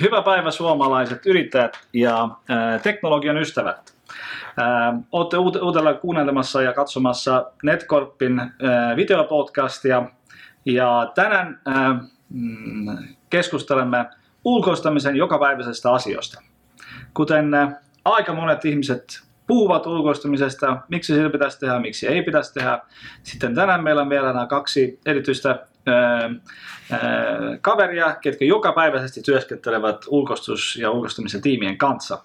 Hyvää päivää suomalaiset yrittäjät ja teknologian ystävät. Olette uutella kuuntelemassa ja katsomassa Netcorpin videopodcastia ja tänään ää, mm, keskustelemme ulkoistamisen jokapäiväisestä asioista. Kuten aika monet ihmiset puhuvat ulkoistamisesta, miksi se pitäisi tehdä, miksi ei pitäisi tehdä. Sitten tänään meillä on vielä kaksi erityistä ää, ää, kaveria, ketkä jokapäiväisesti työskentelevät ulkoistus- ja ulkoistamisen tiimien kanssa.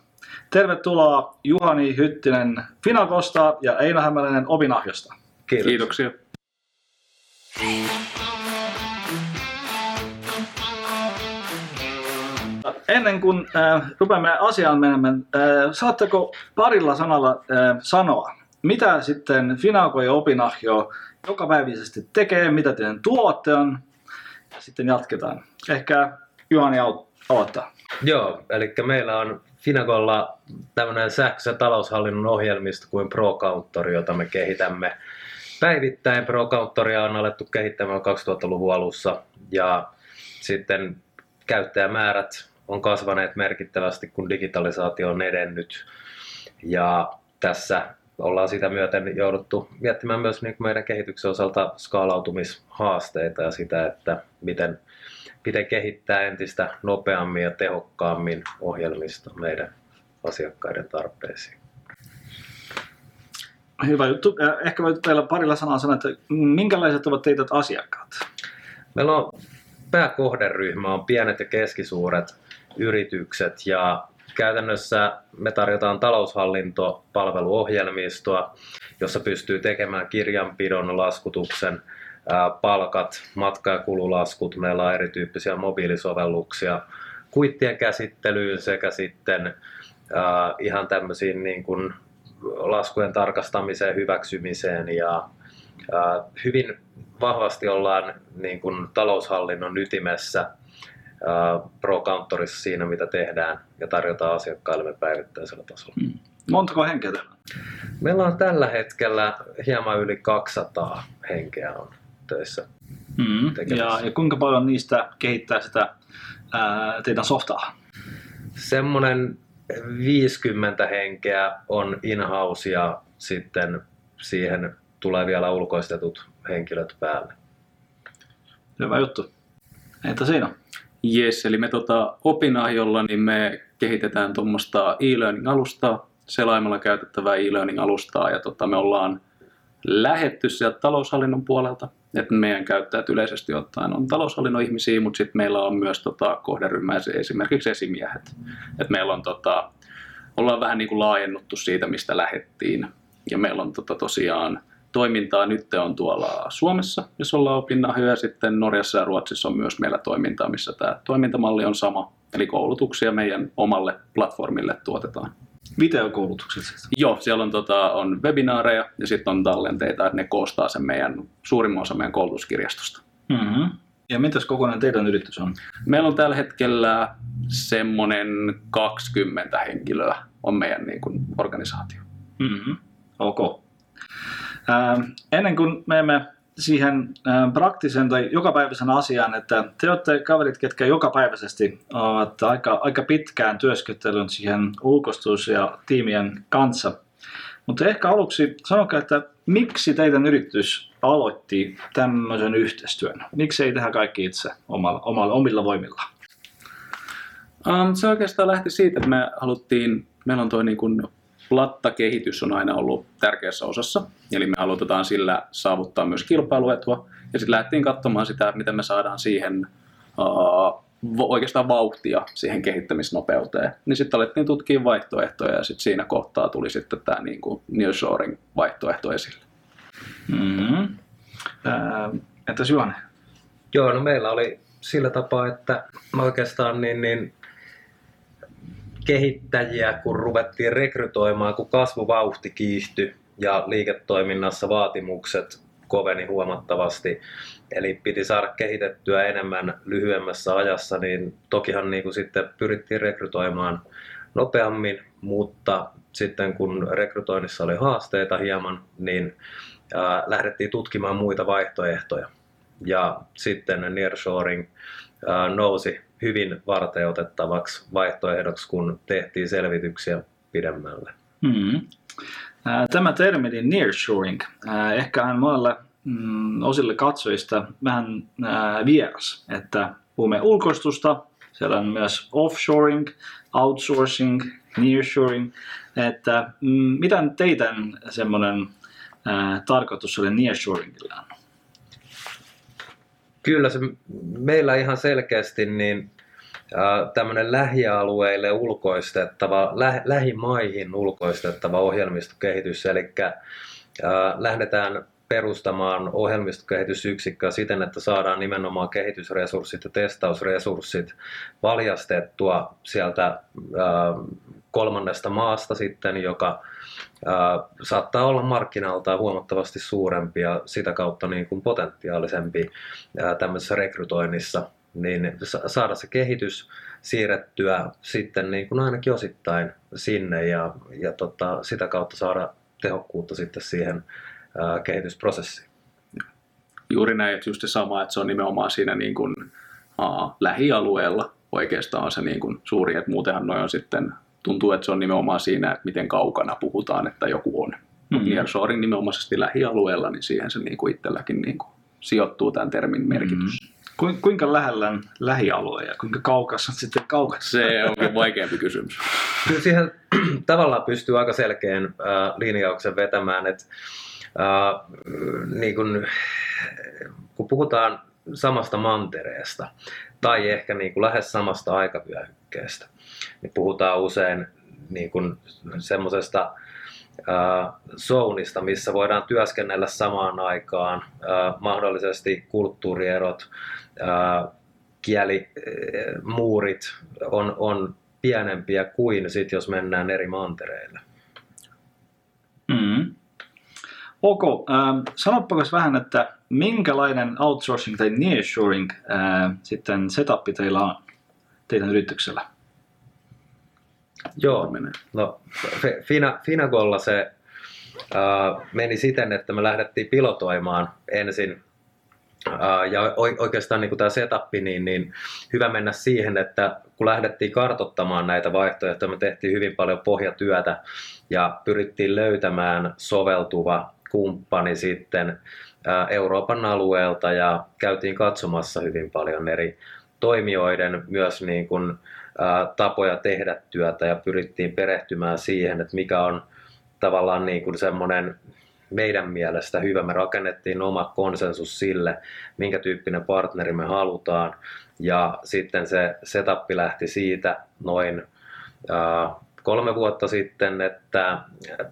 Tervetuloa Juhani Hyttinen Finakosta ja Eino Hämäläinen Opinahjosta. Kiitos. Kiitoksia. Ennen kuin äh, rupeamme asiaan menemään, äh, saatteko parilla sanalla äh, sanoa, mitä sitten Finako ja Opinahjo jokapäiväisesti tekee, mitä teidän tuotte on, sitten jatketaan. Ehkä Juhani aloittaa. Joo, eli meillä on Finagolla tämmöinen sähköisen taloushallinnon ohjelmisto kuin ProCounter, jota me kehitämme päivittäin. ProCounteria on alettu kehittämään 2000-luvun alussa ja sitten käyttäjämäärät on kasvaneet merkittävästi, kun digitalisaatio on edennyt. Ja tässä ollaan sitä myöten jouduttu miettimään myös niin meidän kehityksen osalta skaalautumishaasteita ja sitä, että miten, miten kehittää entistä nopeammin ja tehokkaammin ohjelmista meidän asiakkaiden tarpeisiin. Hyvä juttu. Ehkä voit vielä parilla sanaa sanoa, että minkälaiset ovat teidät asiakkaat? Meillä on pääkohderyhmä on pienet ja keskisuuret yritykset ja käytännössä me tarjotaan taloushallintopalveluohjelmistoa, jossa pystyy tekemään kirjanpidon, laskutuksen, palkat, matka- ja kululaskut. Meillä on erityyppisiä mobiilisovelluksia kuittien käsittelyyn sekä sitten ihan tämmöisiin niin kuin laskujen tarkastamiseen, hyväksymiseen ja hyvin vahvasti ollaan niin kuin taloushallinnon ytimessä ProCountorissa siinä, mitä tehdään ja tarjotaan asiakkaille päivittäisellä tasolla. Hmm. Montako henkeä teillä? Meillä on tällä hetkellä hieman yli 200 henkeä on töissä. Mm. Ja, ja kuinka paljon niistä kehittää sitä ää, teidän softaa? Semmoinen 50 henkeä on in-house ja sitten siihen tulee vielä ulkoistetut henkilöt päälle. Hyvä juttu. Entä siinä? Yes, eli me tota, opinahjolla niin me kehitetään tuommoista e-learning-alustaa, selaimella käytettävää e-learning-alustaa, ja tota, me ollaan lähetty sieltä taloushallinnon puolelta, että meidän käyttäjät yleisesti ottaen on taloushallinnon ihmisiä, mutta sitten meillä on myös tota, kohderyhmä, esimerkiksi esimiehet. Et meillä on, tota, ollaan vähän niin kuin laajennuttu siitä, mistä lähettiin, ja meillä on tota, tosiaan toimintaa nyt on tuolla Suomessa, jos ollaan opinahjoja, ja sitten Norjassa ja Ruotsissa on myös meillä toimintaa, missä tämä toimintamalli on sama. Eli koulutuksia meidän omalle platformille tuotetaan. Videokoulutukset siis. Joo, siellä on, tota, on webinaareja ja sitten on tallenteita, että ne koostaa sen meidän suurimman osa meidän koulutuskirjastosta. Mm-hmm. Ja mitäs kokonainen teidän yritys on? Meillä on tällä hetkellä semmoinen 20 henkilöä on meidän niin kuin, organisaatio. Mm-hmm. Ok. Ähm, ennen kuin menemme siihen ähm, praktisen tai jokapäiväisen asiaan, että te olette kaverit, ketkä jokapäiväisesti ovat aika, aika pitkään työskentelyn siihen ulkostus- ja tiimien kanssa. Mutta ehkä aluksi sanokaa, että miksi teidän yritys aloitti tämmöisen yhteistyön? Miksi ei tehdä kaikki itse omalla, omalla, omilla voimilla? Um, se oikeastaan lähti siitä, että me haluttiin, meillä on toi niin kuin plattakehitys on aina ollut tärkeässä osassa, eli me halutaan sillä saavuttaa myös kilpailuetua, ja sitten lähdettiin katsomaan sitä, miten me saadaan siihen uh, oikeastaan vauhtia siihen kehittämisnopeuteen. Niin sitten alettiin tutkia vaihtoehtoja, ja sitten siinä kohtaa tuli sitten tämä niin kuin nearshoring-vaihtoehto esille. Mm-hmm. Ähm, entäs Juhani? Joo, no meillä oli sillä tapaa, että oikeastaan niin, niin kehittäjiä, kun ruvettiin rekrytoimaan, kun kasvuvauhti kiihtyi ja liiketoiminnassa vaatimukset koveni huomattavasti, eli piti saada kehitettyä enemmän lyhyemmässä ajassa, niin tokihan niin kuin sitten pyrittiin rekrytoimaan nopeammin, mutta sitten kun rekrytoinnissa oli haasteita hieman, niin ää, lähdettiin tutkimaan muita vaihtoehtoja. Ja sitten nearshoring ää, nousi hyvin varteutettavaksi vaihtoehdoksi, kun tehtiin selvityksiä pidemmälle. Mm. Tämä termi nearshoring, ehkä hän monelle mm, osille katsojista vähän vieras, että puhumme ulkoistusta, siellä on myös offshoring, outsourcing, nearshoring, että mm, mitä teidän semmoinen tarkoitus oli nearshoringilla on? Kyllä se meillä ihan selkeästi niin tämmöinen lähialueille ulkoistettava, lä, lähimaihin ulkoistettava ohjelmistokehitys, eli lähdetään perustamaan ohjelmistokehitysyksikköä siten, että saadaan nimenomaan kehitysresurssit ja testausresurssit valjastettua sieltä kolmannesta maasta sitten, joka saattaa olla markkinaltaan huomattavasti suurempi ja sitä kautta niin kuin potentiaalisempi tämmöisessä rekrytoinnissa, niin saada se kehitys siirrettyä sitten niin kuin ainakin osittain sinne ja, ja tota, sitä kautta saada tehokkuutta sitten siihen kehitysprosessiin. Juuri näin, että just se sama, että se on nimenomaan siinä niin kuin, uh, lähialueella oikeastaan se niin kuin suuri, että muutenhan noin on sitten, tuntuu, että se on nimenomaan siinä, että miten kaukana puhutaan, että joku on. Mm-hmm. Nearshoring nimenomaisesti lähialueella, niin siihen se niin kuin itselläkin niin kuin sijoittuu tämän termin merkitys. Mm-hmm. Kuinka lähellä on lähialue ja kuinka kaukassa on sitten kaukassa? Se onkin vaikeampi kysymys. Kyllä siihen tavallaan pystyy aika selkeän äh, linjauksen vetämään, että äh, niin kun, kun puhutaan samasta mantereesta tai ehkä niin kuin lähes samasta aikavyöhykkeestä, niin puhutaan usein niin kuin semmoisesta zoonista, missä voidaan työskennellä samaan aikaan, äh, mahdollisesti kulttuurierot, äh, kielimuurit on, on pienempiä kuin sit, jos mennään eri mantereille. Mm. Ok, ähm, sanoppa vähän, että minkälainen outsourcing tai nearshoring äh, sitten setup teillä on teidän yrityksellä? Joo, no Fina, Finagolla se äh, meni siten, että me lähdettiin pilotoimaan ensin ja oikeastaan niin tämä setup, niin, niin hyvä mennä siihen, että kun lähdettiin kartottamaan näitä vaihtoehtoja, me tehtiin hyvin paljon pohjatyötä ja pyrittiin löytämään soveltuva kumppani sitten Euroopan alueelta ja käytiin katsomassa hyvin paljon eri toimijoiden myös niin kuin, tapoja tehdä työtä ja pyrittiin perehtymään siihen, että mikä on tavallaan niin kuin semmoinen meidän mielestä hyvä. Me rakennettiin oma konsensus sille, minkä tyyppinen partneri me halutaan. Ja sitten se setup lähti siitä noin kolme vuotta sitten, että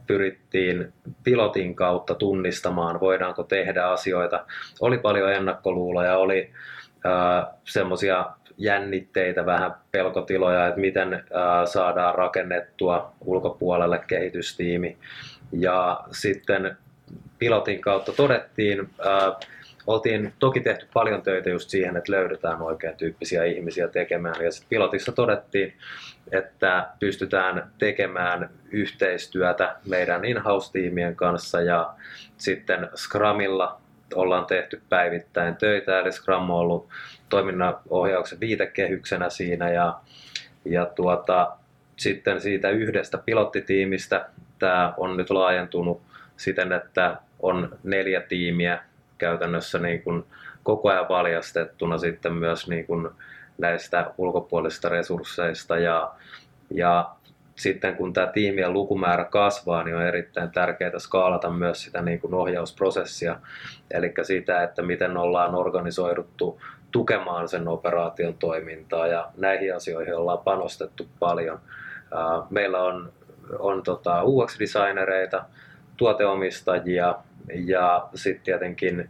pyrittiin pilotin kautta tunnistamaan, voidaanko tehdä asioita. Oli paljon ennakkoluuloja, oli semmoisia jännitteitä, vähän pelkotiloja, että miten äh, saadaan rakennettua ulkopuolelle kehitystiimi. Ja sitten pilotin kautta todettiin, äh, oltiin toki tehty paljon töitä just siihen, että löydetään oikean tyyppisiä ihmisiä tekemään. Ja sitten pilotissa todettiin, että pystytään tekemään yhteistyötä meidän in-house-tiimien kanssa ja sitten Scrumilla ollaan tehty päivittäin töitä, eli Scrum on ollut toiminnan ohjauksen viitekehyksenä siinä ja, ja tuota, sitten siitä yhdestä pilottitiimistä tämä on nyt laajentunut siten, että on neljä tiimiä käytännössä niin kuin koko ajan valjastettuna sitten myös niin kuin näistä ulkopuolisista resursseista. Ja, ja sitten kun tämä tiimien lukumäärä kasvaa, niin on erittäin tärkeää skaalata myös sitä niin kuin ohjausprosessia, eli sitä, että miten ollaan organisoiduttu tukemaan sen operaation toimintaa. Ja näihin asioihin ollaan panostettu paljon. Meillä on, on tota UX-designereita, tuoteomistajia ja sitten tietenkin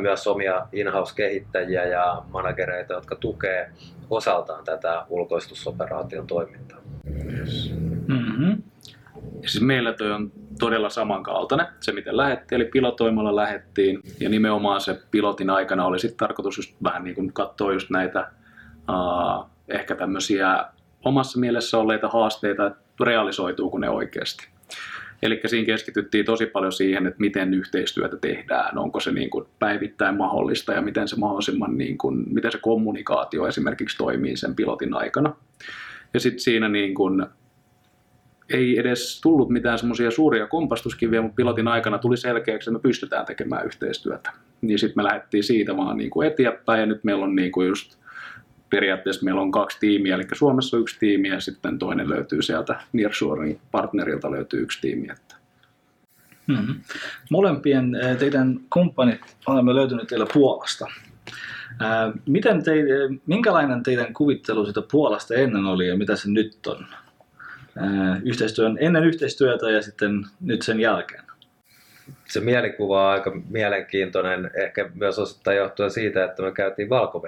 myös omia in-house-kehittäjiä ja managereita, jotka tukee osaltaan tätä ulkoistusoperaation toimintaa. Yes. Mm-hmm. Ja siis meillä toi on todella samankaltainen, se miten lähettiin, eli pilotoimalla lähettiin, ja nimenomaan se pilotin aikana oli sitten tarkoitus just vähän niin kuin katsoa just näitä uh, ehkä tämmöisiä omassa mielessä olleita haasteita, että realisoituuko ne oikeasti. Eli siinä keskityttiin tosi paljon siihen, että miten yhteistyötä tehdään, onko se niin kuin päivittäin mahdollista ja miten se mahdollisimman, niin kuin, miten se kommunikaatio esimerkiksi toimii sen pilotin aikana. Ja sitten siinä niin kuin, ei edes tullut mitään semmoisia suuria kompastuskiviä, mutta pilotin aikana tuli selkeäksi, että me pystytään tekemään yhteistyötä. Niin sitten me lähdettiin siitä vaan niin kuin eteenpäin ja nyt meillä on niin kuin just periaatteessa meillä on kaksi tiimiä, eli Suomessa yksi tiimi ja sitten toinen löytyy sieltä Nearshoring partnerilta löytyy yksi tiimi. Että. Mm-hmm. Molempien eh, teidän kumppanit olemme löytyneet teillä Puolasta. Eh, miten te, minkälainen teidän kuvittelu siitä Puolasta ennen oli ja mitä se nyt on? Eh, yhteistyön, ennen yhteistyötä ja sitten nyt sen jälkeen se mielikuva on aika mielenkiintoinen, ehkä myös osittain johtuen siitä, että me käytiin valko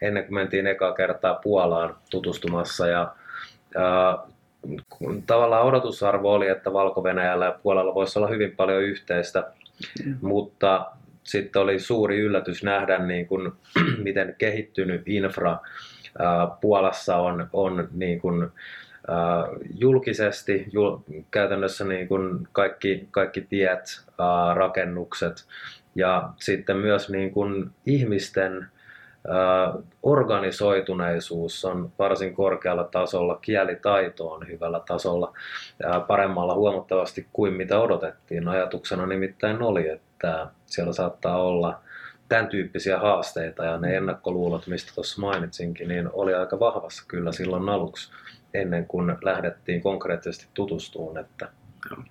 ennen kuin mentiin ekaa kertaa Puolaan tutustumassa. Ja, ja tavallaan odotusarvo oli, että valko ja Puolalla voisi olla hyvin paljon yhteistä, mm. mutta sitten oli suuri yllätys nähdä, niin kuin, miten kehittynyt infra Puolassa on, on niin kuin, julkisesti, jul, käytännössä niin kuin kaikki, kaikki tiet, rakennukset ja sitten myös niin kuin ihmisten organisoituneisuus on varsin korkealla tasolla, kielitaito on hyvällä tasolla, paremmalla huomattavasti kuin mitä odotettiin. Ajatuksena nimittäin oli, että siellä saattaa olla tämän tyyppisiä haasteita ja ne ennakkoluulot, mistä tuossa mainitsinkin, niin oli aika vahvassa kyllä silloin aluksi ennen kuin lähdettiin konkreettisesti tutustumaan, että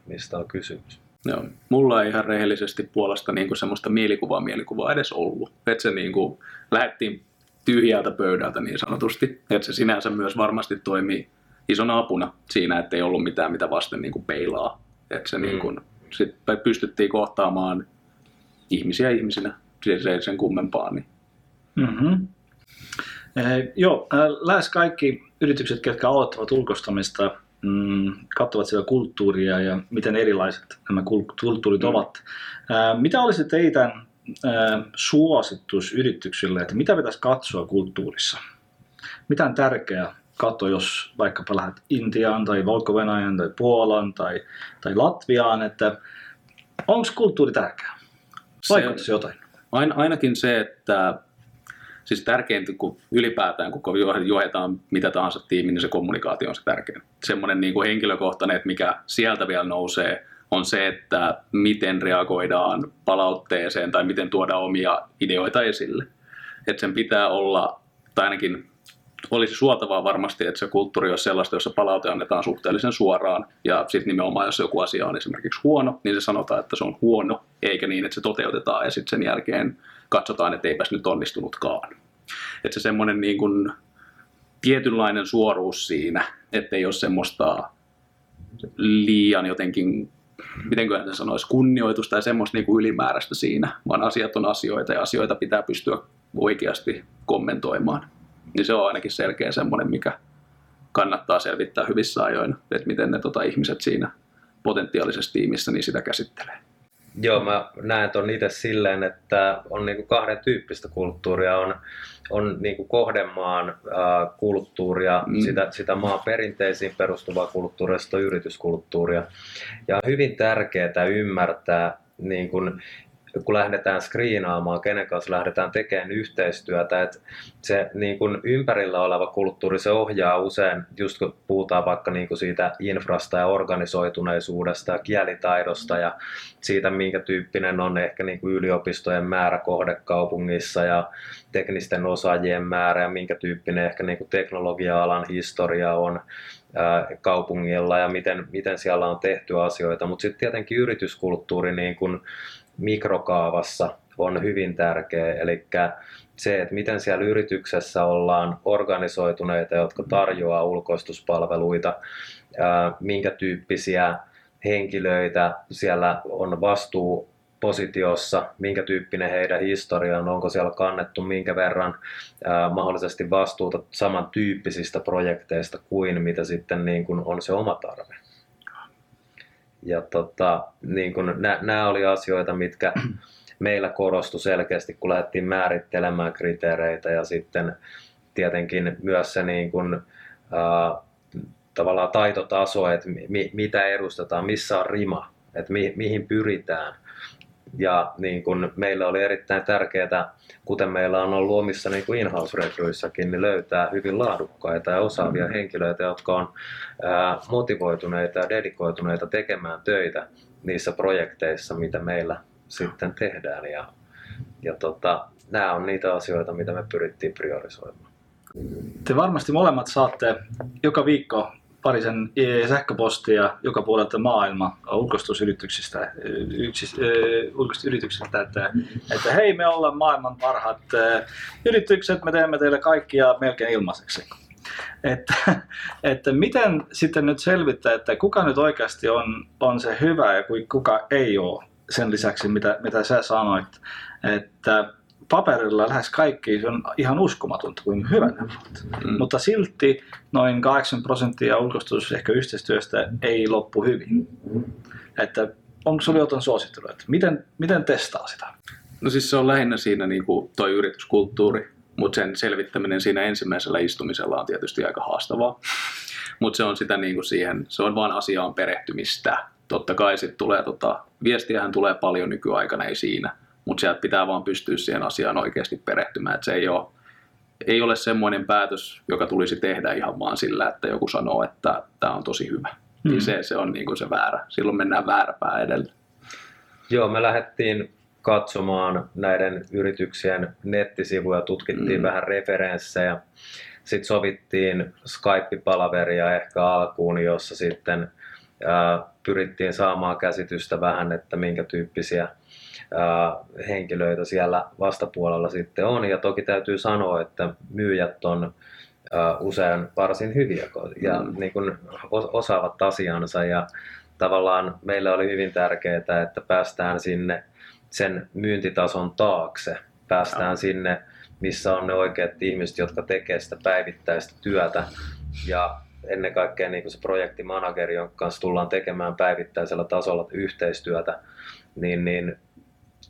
mistä on kysymys. Joo. Mulla ei ihan rehellisesti puolesta niin kuin semmoista mielikuvaa mielikuvaa edes ollut. Että se niin kuin, lähdettiin tyhjältä pöydältä niin sanotusti. Että se sinänsä myös varmasti toimii isona apuna siinä, että ei ollut mitään mitä vasten niin kuin peilaa. Että se mm. niin kuin, sit pystyttiin kohtaamaan ihmisiä ihmisinä, se ei sen kummempaa. Niin. Mm-hmm. Eh, joo, äh, lähes kaikki yritykset, jotka aloittavat ulkoistamista, mm, katsovat sitä kulttuuria ja miten erilaiset nämä kulttuurit mm. ovat. Äh, mitä olisi teidän äh, suositus yrityksille, että mitä pitäisi katsoa kulttuurissa? Mitä on tärkeää katsoa, jos vaikkapa lähdet Intiaan tai valko tai Puolan tai, tai Latviaan, että onko kulttuuri tärkeää? Vaikuttaisi jotain? Ainakin se, että siis tärkeintä, kun ylipäätään, kun johdetaan mitä tahansa tiimi, niin se kommunikaatio on se tärkein. Semmoinen niin kuin henkilökohtainen, että mikä sieltä vielä nousee, on se, että miten reagoidaan palautteeseen tai miten tuodaan omia ideoita esille. Että sen pitää olla, tai ainakin olisi suotavaa varmasti, että se kulttuuri olisi sellaista, jossa palaute annetaan suhteellisen suoraan. Ja sitten nimenomaan, jos joku asia on esimerkiksi huono, niin se sanotaan, että se on huono, eikä niin, että se toteutetaan ja sitten sen jälkeen katsotaan, että eipäs nyt onnistunutkaan. Että se semmoinen niin kuin tietynlainen suoruus siinä, ettei ole semmoista liian jotenkin, miten se sanoisi, kunnioitusta ja semmoista niin kuin ylimääräistä siinä, vaan asiat on asioita ja asioita pitää pystyä oikeasti kommentoimaan. Niin se on ainakin selkeä semmoinen, mikä kannattaa selvittää hyvissä ajoin, että miten ne tota, ihmiset siinä potentiaalisessa tiimissä niin sitä käsittelee. Joo, mä näen ton itse silleen, että on niinku kahden tyyppistä kulttuuria. On, on niinku kohdemaan äh, kulttuuria, mm. sitä, sitä maan perinteisiin perustuvaa kulttuuria, sitä yrityskulttuuria. Ja on hyvin tärkeää ymmärtää niin kun kun lähdetään skriinaamaan, kenen kanssa lähdetään tekemään yhteistyötä, että se niin kuin ympärillä oleva kulttuuri, se ohjaa usein, just kun puhutaan vaikka niin kuin siitä infrasta ja organisoituneisuudesta ja kielitaidosta ja siitä, minkä tyyppinen on ehkä niin kuin yliopistojen määrä kohdekaupungissa ja teknisten osaajien määrä ja minkä tyyppinen ehkä niin kuin teknologia-alan historia on kaupungilla ja miten, miten siellä on tehty asioita, mutta sitten tietenkin yrityskulttuuri niin kuin mikrokaavassa on hyvin tärkeä, eli se, että miten siellä yrityksessä ollaan organisoituneita, jotka tarjoaa ulkoistuspalveluita, minkä tyyppisiä henkilöitä siellä on vastuu positiossa, minkä tyyppinen heidän historia on, onko siellä kannettu minkä verran ää, mahdollisesti vastuuta samantyyppisistä projekteista kuin mitä sitten niin kuin on se oma tarve. Ja tota, niin kun, nämä oli asioita, mitkä meillä korostui selkeästi, kun lähdettiin määrittelemään kriteereitä ja sitten tietenkin myös se niin kun, ää, tavallaan taitotaso, että mi, mitä edustetaan, missä on rima, että mi, mihin pyritään. Ja niin kun meillä oli erittäin tärkeää, kuten meillä on ollut omissa niin kuin in-house niin löytää hyvin laadukkaita ja osaavia mm. henkilöitä, jotka on ää, motivoituneita ja dedikoituneita tekemään töitä niissä projekteissa, mitä meillä sitten tehdään. Ja, ja tota, nämä on niitä asioita, mitä me pyrittiin priorisoimaan. Te varmasti molemmat saatte joka viikko parisen sähköpostia joka puolelta maailma ulkoistusyrityksistä, yksis, ulkoistusyrityksistä että, että hei me ollaan maailman parhaat yritykset, me teemme teille kaikkia melkein ilmaiseksi. Että, että miten sitten nyt selvittää, että kuka nyt oikeasti on, on se hyvä ja kuka ei ole sen lisäksi, mitä, mitä sä sanoit, että paperilla lähes kaikki se on ihan uskomatonta, kuin hyvä ne ovat. Mm. Mutta silti noin 8 prosenttia ulkoistus ehkä yhteistyöstä ei loppu hyvin. Että onko sinulla jotain suosittelua, että miten, miten testaa sitä? No siis se on lähinnä siinä niin kuin toi yrityskulttuuri, mutta sen selvittäminen siinä ensimmäisellä istumisella on tietysti aika haastavaa. mutta se on sitä niin kuin siihen, se on vain asiaan perehtymistä. Totta kai sitten tulee, tota, viestiähän tulee paljon nykyaikana, ei siinä mutta sieltä pitää vaan pystyä siihen asiaan oikeasti perehtymään. Että se ei ole, ei ole semmoinen päätös, joka tulisi tehdä ihan vaan sillä, että joku sanoo, että tämä on tosi hyvä. Mm. Niin se, se on niin kuin se väärä. Silloin mennään vääräpää edellä. Joo, me lähdettiin katsomaan näiden yrityksien nettisivuja, tutkittiin mm. vähän referenssejä. Sitten sovittiin Skype-palaveria ehkä alkuun, jossa sitten ää, pyrittiin saamaan käsitystä vähän, että minkä tyyppisiä henkilöitä siellä vastapuolella sitten on. Ja toki täytyy sanoa, että myyjät on usein varsin hyviä ja mm. niin kuin osaavat asiansa ja tavallaan meille oli hyvin tärkeää, että päästään sinne sen myyntitason taakse, päästään ja. sinne, missä on ne oikeat ihmiset, jotka tekee sitä päivittäistä työtä ja ennen kaikkea niin kuin se projektimanageri, jonka kanssa tullaan tekemään päivittäisellä tasolla yhteistyötä, niin, niin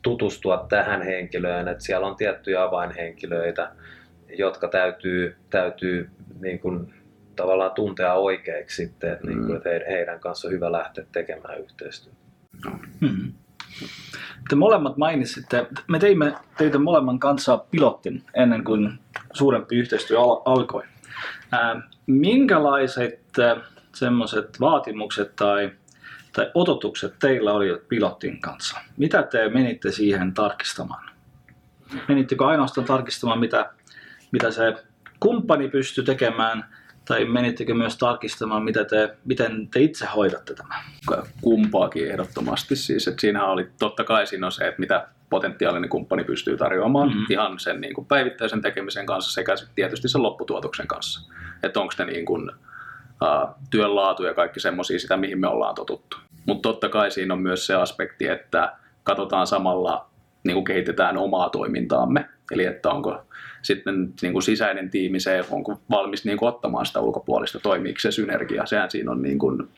tutustua tähän henkilöön, että siellä on tiettyjä avainhenkilöitä, jotka täytyy, täytyy niin kuin, tavallaan tuntea oikeiksi sitten, että, niin kuin, mm. että heidän kanssa on hyvä lähteä tekemään yhteistyötä. Hmm. Te molemmat mainitsitte, me teimme teitä molemman kanssa pilotin ennen kuin suurempi yhteistyö al- alkoi. Ää, minkälaiset semmoiset vaatimukset tai tai odotukset teillä oli pilotin kanssa? Mitä te menitte siihen tarkistamaan? Menittekö ainoastaan tarkistamaan, mitä, mitä se kumppani pystyy tekemään, tai menittekö myös tarkistamaan, mitä te, miten te itse hoidatte tämän? Kumpaakin ehdottomasti siis. Että siinähän oli totta kai siinä on se, että mitä potentiaalinen kumppani pystyy tarjoamaan mm-hmm. ihan sen niin kuin päivittäisen tekemisen kanssa sekä tietysti sen lopputuotoksen kanssa. Että onko ne niin kuin, uh, työn laatu ja kaikki semmoisia sitä, mihin me ollaan totuttu. Mutta totta kai siinä on myös se aspekti, että katsotaan samalla, niin kuin kehitetään omaa toimintaamme. Eli että onko sitten niin kuin sisäinen tiimi se, onko valmis niin kuin ottamaan sitä ulkopuolista, toimiiko se synergia. Sehän siinä on niin kuin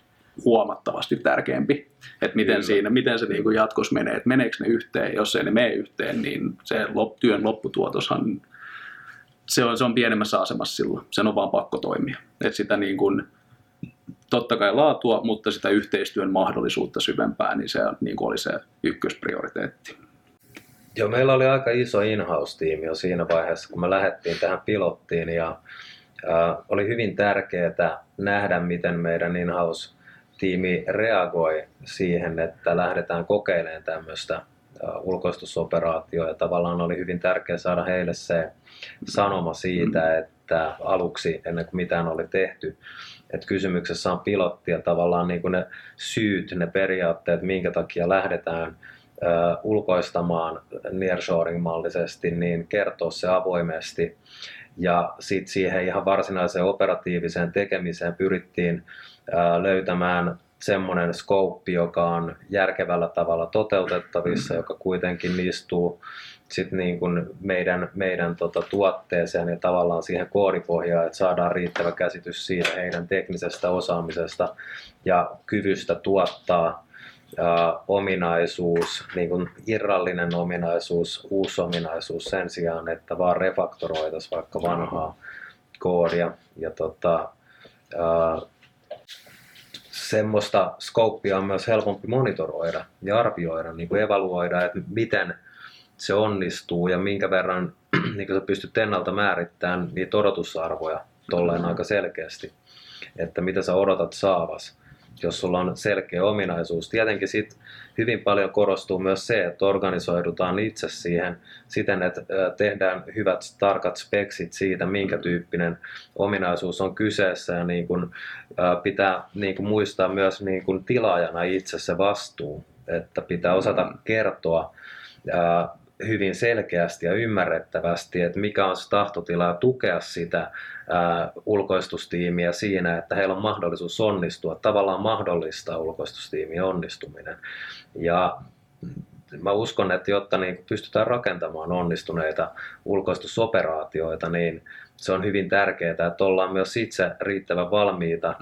huomattavasti tärkeämpi, että miten, siinä, miten se niin kuin jatkossa menee, että meneekö ne yhteen, jos ei ne mene yhteen, niin se työn lopputuotoshan se on, se on pienemmässä asemassa silloin, sen on vaan pakko toimia. että sitä niin kuin, totta kai laatua, mutta sitä yhteistyön mahdollisuutta syvempää, niin se niin kuin oli se ykkösprioriteetti. Joo, meillä oli aika iso in-house-tiimi jo siinä vaiheessa, kun me lähdettiin tähän pilottiin ja äh, oli hyvin tärkeää nähdä, miten meidän in-house-tiimi reagoi siihen, että lähdetään kokeilemaan tämmöistä äh, ulkoistusoperaatioa ja tavallaan oli hyvin tärkeää saada heille se sanoma siitä, että aluksi ennen kuin mitään oli tehty, että kysymyksessä on pilotti ja tavallaan niin kuin ne syyt, ne periaatteet, minkä takia lähdetään ö, ulkoistamaan nearshoring-mallisesti, niin kertoa se avoimesti. Ja sitten siihen ihan varsinaiseen operatiiviseen tekemiseen pyrittiin ö, löytämään semmoinen scope, joka on järkevällä tavalla toteutettavissa, joka kuitenkin istuu sit niin kuin meidän, meidän tota tuotteeseen ja tavallaan siihen koodipohjaan, että saadaan riittävä käsitys siitä heidän teknisestä osaamisesta ja kyvystä tuottaa ää, ominaisuus, niin kuin irrallinen ominaisuus, uusi ominaisuus sen sijaan, että vaan refaktoroitaisiin vaikka vanhaa koodia. Ja tota, ää, semmoista skouppia on myös helpompi monitoroida ja arvioida, niin kuin evaluoida, että miten se onnistuu ja minkä verran niin sä pystyt ennalta määrittämään niitä odotusarvoja tolleen aika selkeästi, että mitä sä odotat saavas jos sulla on selkeä ominaisuus. Tietenkin sit hyvin paljon korostuu myös se, että organisoidutaan itse siihen siten, että tehdään hyvät tarkat speksit siitä, minkä tyyppinen ominaisuus on kyseessä ja niin kun, pitää niin kun muistaa myös niin kun tilaajana itse se vastuu, että pitää osata kertoa hyvin selkeästi ja ymmärrettävästi, että mikä on se tahtotila tukea sitä ää, ulkoistustiimiä siinä, että heillä on mahdollisuus onnistua, tavallaan mahdollistaa ulkoistustiimin onnistuminen. Ja mä uskon, että jotta niin pystytään rakentamaan onnistuneita ulkoistusoperaatioita, niin se on hyvin tärkeää, että ollaan myös itse riittävän valmiita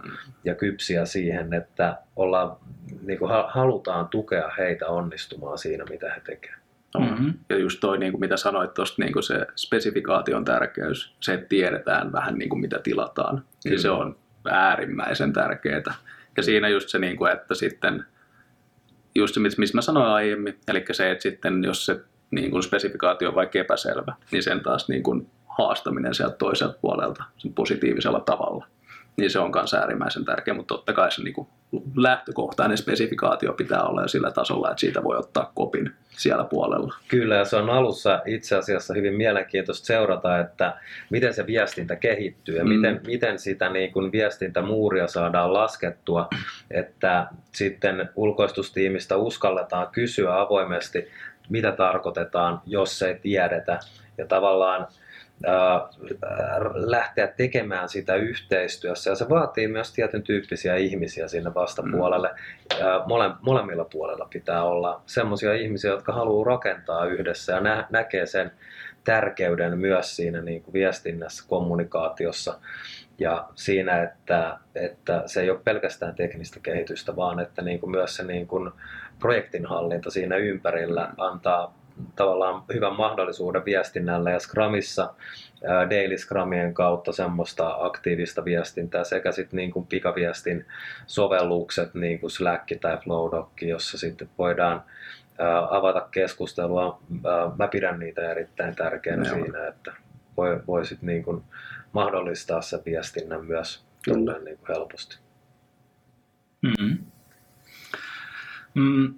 ja kypsiä siihen, että ollaan, niin kuin halutaan tukea heitä onnistumaan siinä, mitä he tekevät. Mm-hmm. Ja just toi, niin kuin mitä sanoit tuosta, niin kuin se spesifikaation tärkeys, se, että tiedetään vähän niin kuin mitä tilataan, niin Kyllä. niin se on äärimmäisen tärkeää. Ja siinä just se, niin kuin, että sitten, just se, missä mä sanoin aiemmin, eli se, että sitten jos se niin kuin spesifikaatio on vaikka epäselvä, niin sen taas niin kuin haastaminen sieltä toiselta puolelta sen positiivisella tavalla niin se on myös äärimmäisen tärkeä, mutta totta kai se niin kuin lähtökohtainen spesifikaatio pitää olla jo sillä tasolla, että siitä voi ottaa kopin siellä puolella. Kyllä, ja se on alussa itse asiassa hyvin mielenkiintoista seurata, että miten se viestintä kehittyy ja mm. miten, miten sitä niin kuin viestintämuuria saadaan laskettua, että sitten ulkoistustiimistä uskalletaan kysyä avoimesti, mitä tarkoitetaan, jos ei tiedetä. Ja tavallaan lähteä tekemään sitä yhteistyössä ja se vaatii myös tietyn tyyppisiä ihmisiä sinne vastapuolelle. Mole, molemmilla puolella pitää olla sellaisia ihmisiä, jotka haluaa rakentaa yhdessä ja nä, näkee sen tärkeyden myös siinä niin kuin viestinnässä, kommunikaatiossa ja siinä, että, että se ei ole pelkästään teknistä kehitystä, vaan että niin kuin myös se niin kuin projektinhallinta siinä ympärillä antaa tavallaan hyvän mahdollisuuden viestinnälle ja Scrumissa daily Scrumien kautta semmoista aktiivista viestintää sekä sitten niin kuin pikaviestin sovellukset niin kuin Slack tai Flowdoc, jossa sitten voidaan avata keskustelua. Mä pidän niitä erittäin tärkeänä no. siinä, että voi, voi sit niin kuin mahdollistaa se viestinnän myös niin kuin helposti. Mm-hmm. Mm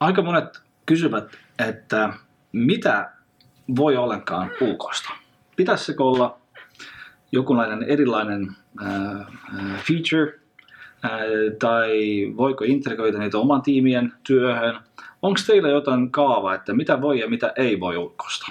aika monet kysyvät, että mitä voi ollenkaan ulkoista. Pitäisikö olla jokinlainen erilainen äh, feature äh, tai voiko integroida niitä oman tiimien työhön? Onko teillä jotain kaavaa, että mitä voi ja mitä ei voi ulkoista?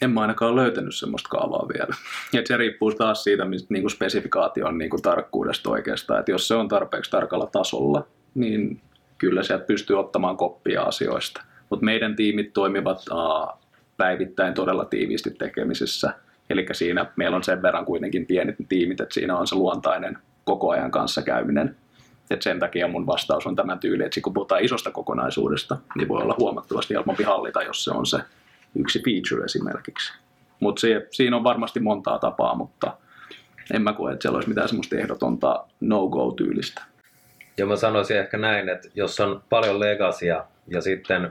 En mä ainakaan löytänyt semmoista kaavaa vielä. Et se riippuu taas siitä niin kuin spesifikaation niin kuin tarkkuudesta oikeastaan. Et jos se on tarpeeksi tarkalla tasolla, niin kyllä sieltä pystyy ottamaan koppia asioista. Mutta meidän tiimit toimivat uh, päivittäin todella tiiviisti tekemisessä. Eli siinä meillä on sen verran kuitenkin pienet tiimit, että siinä on se luontainen koko ajan kanssakäyminen. Et sen takia mun vastaus on tämä tyyli, että kun puhutaan isosta kokonaisuudesta, niin voi olla huomattavasti helpompi hallita, jos se on se yksi feature esimerkiksi. Mutta siinä on varmasti montaa tapaa, mutta en mä koe, että siellä olisi mitään semmoista ehdotonta no-go-tyylistä. Ja mä sanoisin ehkä näin, että jos on paljon legasia ja sitten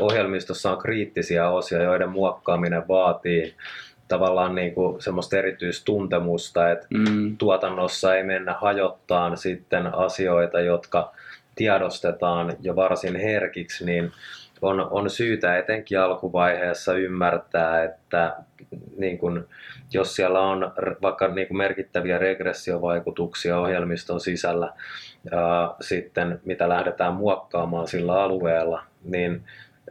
ohjelmistossa on kriittisiä osia, joiden muokkaaminen vaatii tavallaan niin kuin semmoista erityistuntemusta, että mm. tuotannossa ei mennä hajottaan sitten asioita, jotka tiedostetaan jo varsin herkiksi, niin on, on syytä etenkin alkuvaiheessa ymmärtää, että niin kun, jos siellä on vaikka niin kun merkittäviä regressiovaikutuksia ohjelmiston sisällä, ää, sitten mitä lähdetään muokkaamaan sillä alueella, niin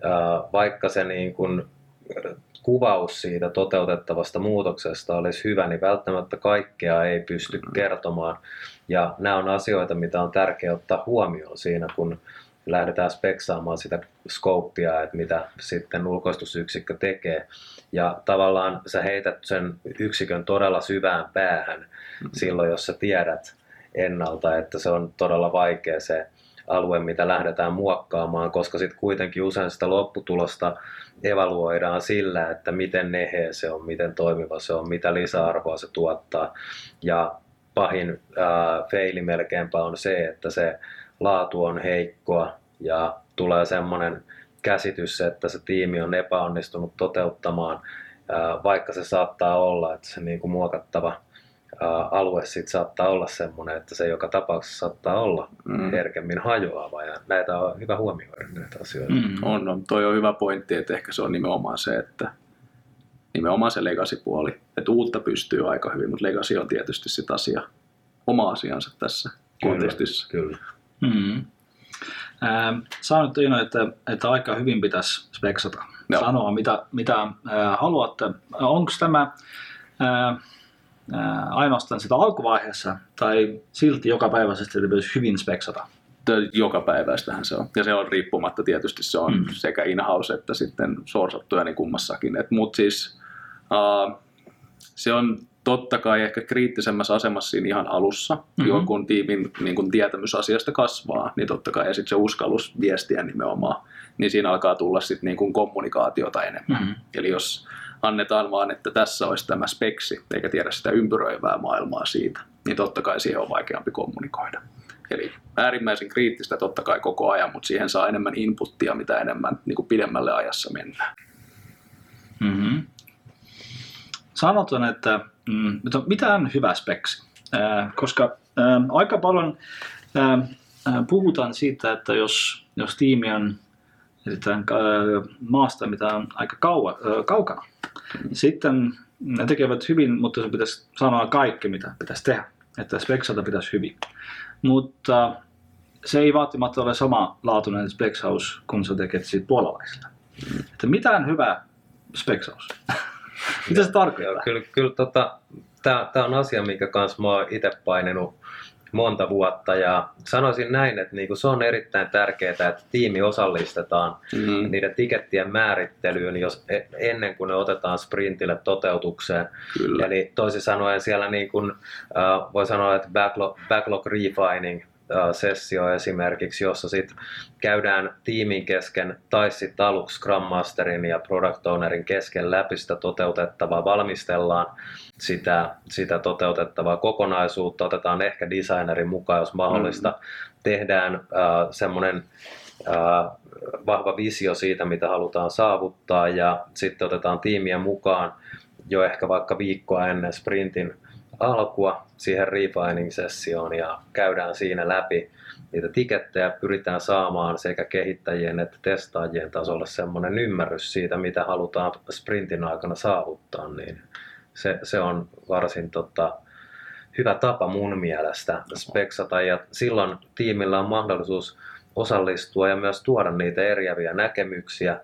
ää, vaikka se niin kun, kuvaus siitä toteutettavasta muutoksesta olisi hyvä, niin välttämättä kaikkea ei pysty kertomaan. Ja nämä on asioita, mitä on tärkeää ottaa huomioon siinä, kun lähdetään speksaamaan sitä skouppia, että mitä sitten ulkoistusyksikkö tekee. Ja tavallaan sä heität sen yksikön todella syvään päähän mm-hmm. silloin, jos sä tiedät ennalta, että se on todella vaikea se alue, mitä lähdetään muokkaamaan, koska sitten kuitenkin usein sitä lopputulosta evaluoidaan sillä, että miten neheä se on, miten toimiva se on, mitä lisäarvoa se tuottaa. Ja pahin ää, feili melkeinpä on se, että se laatu on heikkoa ja tulee semmoinen käsitys, että se tiimi on epäonnistunut toteuttamaan, vaikka se saattaa olla, että se niin kuin muokattava alue sit saattaa olla semmoinen, että se joka tapauksessa saattaa olla mm. herkemmin hajoava ja näitä on hyvä huomioida näitä asioita. Mm. On, on, toi on hyvä pointti, että ehkä se on nimenomaan se, että nimenomaan se legacy-puoli, että uutta pystyy aika hyvin, mutta legacy on tietysti sit asia, oma asiansa tässä kyllä, kontekstissa. Kyllä. Mm. Ähm, sanoit Iino, että, että aika hyvin pitäisi speksata, Joo. sanoa mitä, mitä äh, haluatte. Onko tämä äh, ainoastaan sitä alkuvaiheessa tai silti joka päiväisesti myös hyvin speksata? Joka päiväistähän se on. Ja se on riippumatta tietysti, se on mm. sekä in-house että sitten sourcattuja niin kummassakin. Mutta siis uh, se on totta kai ehkä kriittisemmässä asemassa siinä ihan alussa, mm-hmm. jo kun tiimin niin kun tietämys asiasta kasvaa, niin totta kai ja sitten se uskallus viestiä nimenomaan, niin siinä alkaa tulla sitten niin kun kommunikaatiota enemmän. Mm-hmm. Eli jos annetaan vaan, että tässä olisi tämä speksi, eikä tiedä sitä ympyröivää maailmaa siitä, niin totta kai siihen on vaikeampi kommunikoida. Eli äärimmäisen kriittistä totta kai koko ajan, mutta siihen saa enemmän inputtia, mitä enemmän niin kuin pidemmälle ajassa mennään. Mm-hmm. Sanotaan, että mm, mitä on hyvä speksi? Koska äh, aika paljon äh, puhutaan siitä, että jos, jos tiimi on maasta, mitä on aika kauan, kaukana, sitten ne tekevät hyvin, mutta se pitäisi sanoa kaikki, mitä pitäisi tehdä. Että speksata pitäisi hyvin. Mutta se ei välttämättä ole sama laatuinen speksaus, kun sä teket siitä puolalaisella. Että mitään hyvä speksaus. mitä se tarkoittaa? Kyllä, kyllä tota, tämä on asia, minkä kanssa mä oon itse painenut monta vuotta ja sanoisin näin, että niinku se on erittäin tärkeää, että tiimi osallistetaan mm. niiden tikettien määrittelyyn jos, e, ennen kuin ne otetaan sprintille toteutukseen. Kyllä. Eli toisin sanoen siellä niin kuin, uh, voi sanoa, että backlog, backlog refining sessio esimerkiksi, jossa sit käydään tiimin kesken tai sitten aluksi Scrum Masterin ja Product Ownerin kesken läpi sitä toteutettavaa, valmistellaan sitä, sitä toteutettavaa kokonaisuutta, otetaan ehkä designerin mukaan, jos mahdollista, mm-hmm. tehdään äh, semmoinen äh, vahva visio siitä, mitä halutaan saavuttaa ja sitten otetaan tiimiä mukaan jo ehkä vaikka viikkoa ennen sprintin alkua siihen refining-sessioon ja käydään siinä läpi niitä tikettejä, pyritään saamaan sekä kehittäjien että testaajien tasolla semmoinen ymmärrys siitä, mitä halutaan sprintin aikana saavuttaa, niin se, se on varsin tota, hyvä tapa mun mielestä speksata ja silloin tiimillä on mahdollisuus osallistua ja myös tuoda niitä eriäviä näkemyksiä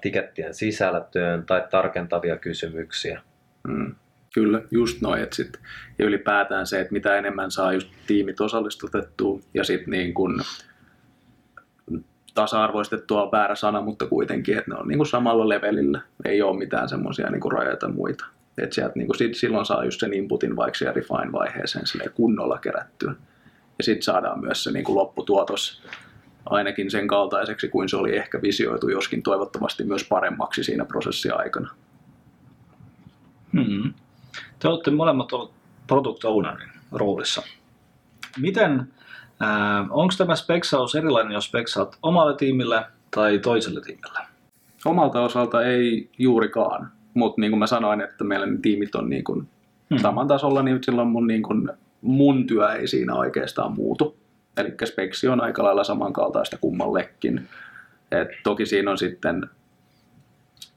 tikettien sisältöön tai tarkentavia kysymyksiä. Mm. Kyllä, just noin. Et sit, ja ylipäätään se, että mitä enemmän saa just tiimit osallistutettua ja sitten niin kun tasa-arvoistettua on väärä sana, mutta kuitenkin, että ne on niin kuin samalla levelillä. Ei ole mitään semmoisia niin rajoja muita. Et sieltä, niin kuin sit, silloin saa just sen inputin vaikka siellä refine-vaiheeseen kunnolla kerättyä. Ja sitten saadaan myös se niin kuin lopputuotos ainakin sen kaltaiseksi kuin se oli ehkä visioitu, joskin toivottavasti myös paremmaksi siinä prosessin aikana. Hmm. Te olette molemmat olleet product ownerin roolissa. Miten, äh, onko tämä speksaus erilainen, jos speksaat omalle tiimille tai toiselle tiimille? Omalta osalta ei juurikaan, mutta niin kuin mä sanoin, että meillä ne tiimit on niin kuin hmm. saman tasolla, niin silloin mun, niin kuin, mun työ ei siinä oikeastaan muutu. Eli speksi on aika lailla samankaltaista kummallekin. Et toki siinä on sitten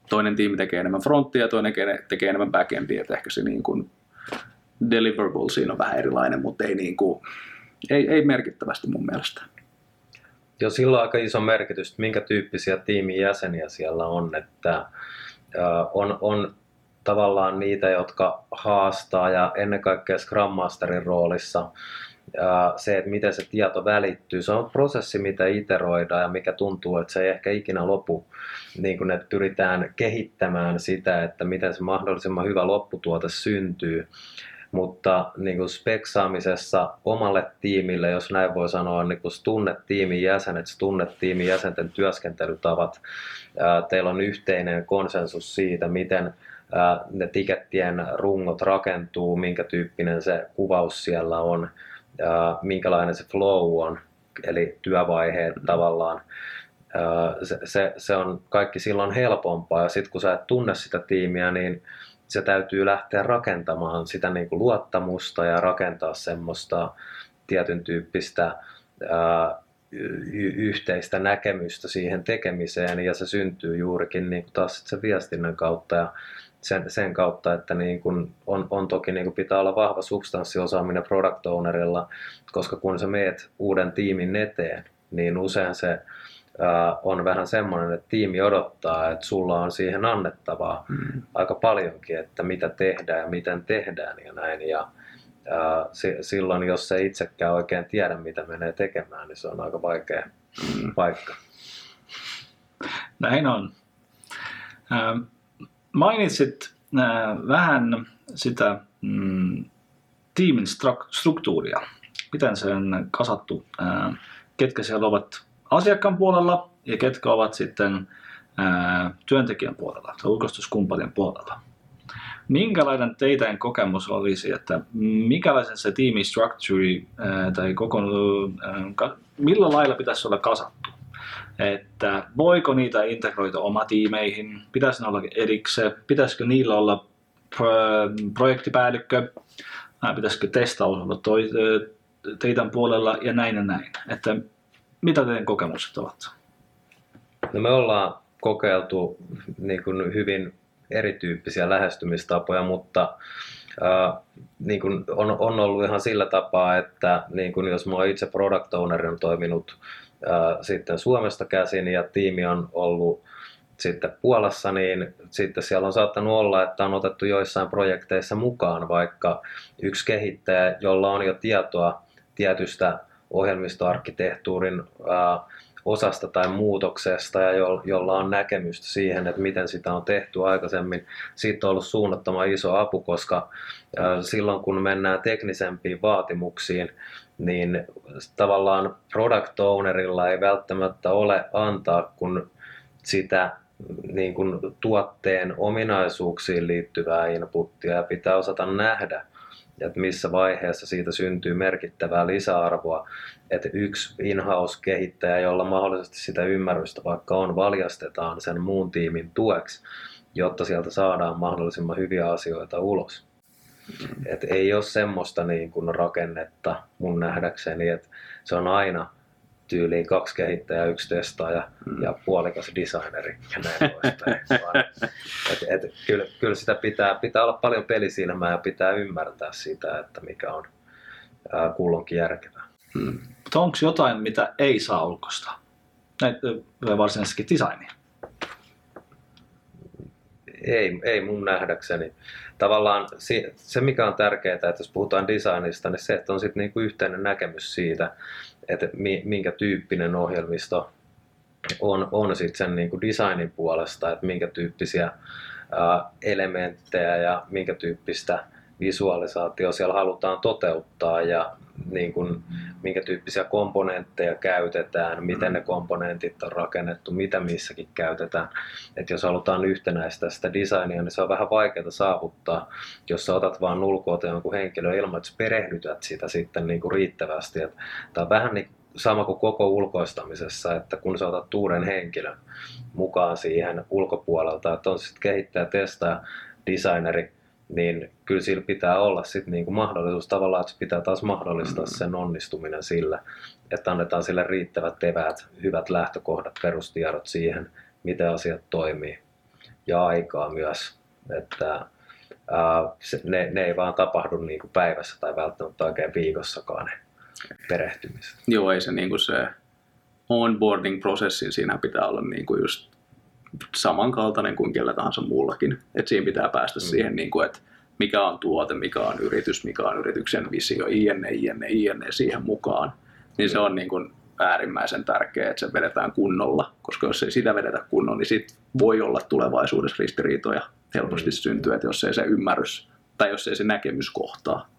toinen tiimi tekee enemmän fronttia ja toinen tekee enemmän backendia, että ehkä se niin kuin deliverable siinä on vähän erilainen, mutta ei, niin kuin, ei, ei merkittävästi mun mielestä. Joo, sillä on aika iso merkitys, että minkä tyyppisiä tiimin jäseniä siellä on, että on, on tavallaan niitä, jotka haastaa ja ennen kaikkea Scrum Masterin roolissa ja se, että miten se tieto välittyy, se on prosessi, mitä iteroidaan ja mikä tuntuu, että se ei ehkä ikinä lopu. Niin kun, että pyritään kehittämään sitä, että miten se mahdollisimman hyvä lopputuote syntyy. Mutta niin kuin speksaamisessa omalle tiimille, jos näin voi sanoa, niin kun tunnet tiimin jäsenet, tunnet tiimin jäsenten työskentelytavat, teillä on yhteinen konsensus siitä, miten ne tikettien rungot rakentuu, minkä tyyppinen se kuvaus siellä on, minkälainen se flow on, eli työvaiheet mm. tavallaan. Se, se, se on kaikki silloin helpompaa ja sitten kun sä et tunne sitä tiimiä, niin se täytyy lähteä rakentamaan sitä niin kuin luottamusta ja rakentaa semmoista tietyn tyyppistä ää, y- yhteistä näkemystä siihen tekemiseen ja se syntyy juurikin niin kuin taas sen viestinnän kautta ja sen, sen kautta, että niin kuin on, on toki niin kuin pitää olla vahva substanssiosaaminen product ownerilla, koska kun sä meet uuden tiimin eteen, niin usein se on vähän semmoinen, että tiimi odottaa, että sulla on siihen annettavaa mm. aika paljonkin, että mitä tehdään ja miten tehdään ja näin. Ja ää, silloin, jos se itsekään oikein tiedä, mitä menee tekemään, niin se on aika vaikea mm. paikka. Näin on. Ää, mainitsit ää, vähän sitä mm, tiimin struktuuria. Miten se on kasattu? Ää, ketkä siellä ovat asiakkaan puolella ja ketkä ovat sitten ää, työntekijän puolella tai ulkoistuskumppanin puolella. Minkälainen teidän kokemus olisi, että mikälaisen se tiimi structure tai koko, millä lailla pitäisi olla kasattu? Että voiko niitä integroida oma tiimeihin, pitäisi ne olla erikseen, pitäisikö niillä olla projektipäällikkö, pitäisikö testaus olla toi, teidän puolella ja näin ja näin. Että mitä teidän kokemukset ovat? No me ollaan kokeiltu niin kuin hyvin erityyppisiä lähestymistapoja, mutta äh, niin kuin on, on ollut ihan sillä tapaa, että niin kuin jos mä itse product owner on toiminut äh, sitten Suomesta käsin ja tiimi on ollut sitten Puolassa, niin sitten siellä on saattanut olla, että on otettu joissain projekteissa mukaan vaikka yksi kehittäjä, jolla on jo tietoa tietystä ohjelmistoarkkitehtuurin osasta tai muutoksesta ja jo, jolla on näkemystä siihen, että miten sitä on tehty aikaisemmin. Siitä on ollut suunnattoman iso apu, koska silloin kun mennään teknisempiin vaatimuksiin, niin tavallaan product ownerilla ei välttämättä ole antaa kun sitä niin kuin tuotteen ominaisuuksiin liittyvää inputtia ja pitää osata nähdä, että missä vaiheessa siitä syntyy merkittävää lisäarvoa, että yksi in-house-kehittäjä, jolla mahdollisesti sitä ymmärrystä vaikka on, valjastetaan sen muun tiimin tueksi, jotta sieltä saadaan mahdollisimman hyviä asioita ulos. Et ei ole semmoista niin kuin rakennetta mun nähdäkseni, että se on aina tyyliin kaksi kehittäjää, yksi testaaja mm. ja puolikas designeri ja näin et, et, kyllä, kyllä sitä pitää, pitää olla paljon pelisilmää ja pitää ymmärtää sitä, että mikä on ää, kulloinkin järkevää. Mm. Mutta onko jotain, mitä ei saa ulkosta? Näitä varsinaisesti designia? Ei, ei mun nähdäkseni. Tavallaan se, mikä on tärkeää, että jos puhutaan designista, niin se, että on sitten niinku yhteinen näkemys siitä, että minkä tyyppinen ohjelmisto on, on sitten sen niin kuin designin puolesta, että minkä tyyppisiä elementtejä ja minkä tyyppistä visualisaatio siellä halutaan toteuttaa. Ja niin kuin, minkä tyyppisiä komponentteja käytetään, miten ne komponentit on rakennettu, mitä missäkin käytetään. Et jos halutaan yhtenäistä sitä designia, niin se on vähän vaikeaa saavuttaa, jos sä otat vaan ulkoota jonkun henkilön ilman, että perehdytät sitä sitten niin kuin riittävästi. Tämä on vähän niin sama kuin koko ulkoistamisessa, että kun sä otat uuden henkilön mukaan siihen ulkopuolelta, että on sitten kehittäjä, testaaja, designeri, niin kyllä sillä pitää olla sit niinku mahdollisuus tavallaan, että pitää taas mahdollistaa mm. sen onnistuminen sillä, että annetaan sille riittävät eväät, hyvät lähtökohdat, perustiedot siihen, miten asiat toimii ja aikaa myös, että ää, se, ne, ne ei vaan tapahdu niinku päivässä tai välttämättä oikein viikossakaan ne perehtymiset. Joo, ei se, niinku se onboarding-prosessi siinä pitää olla niinku just samankaltainen kuin kellä tahansa muullakin. Et siinä pitää päästä mm. siihen, niin kuin, että mikä on tuote, mikä on yritys, mikä on yrityksen visio, ienne, ienne, ienne siihen mukaan. Niin se on niin kuin äärimmäisen tärkeää, että se vedetään kunnolla, koska jos ei sitä vedetä kunnolla, niin sit voi olla tulevaisuudessa ristiriitoja helposti mm. syntyä, että jos ei se ymmärrys tai jos ei se näkemys kohtaa.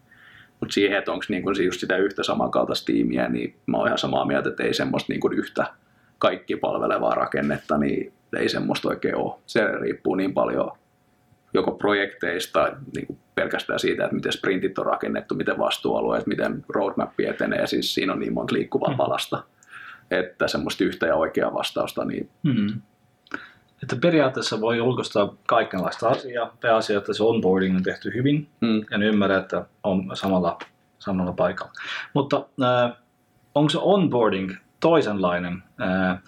Mutta siihen, että onko niinku just sitä yhtä samankaltaista tiimiä, niin mä oon ihan samaa mieltä, että ei semmoista niinku yhtä kaikki palvelevaa rakennetta, niin ei semmoista oikein ole. Se riippuu niin paljon joko projekteista, niin kuin pelkästään siitä, että miten sprintit on rakennettu, miten vastuualueet, miten roadmap etenee, siis siinä on niin monta liikkuvaa mm. palasta, että semmoista yhtä ja oikeaa vastausta. Niin... Mm. Että periaatteessa voi ulkoistaa kaikenlaista asiaa. Pääasia, että se onboarding on tehty hyvin mm. ja ymmärrä, että on samalla, samalla paikalla. Mutta äh, onko se onboarding toisenlainen, äh,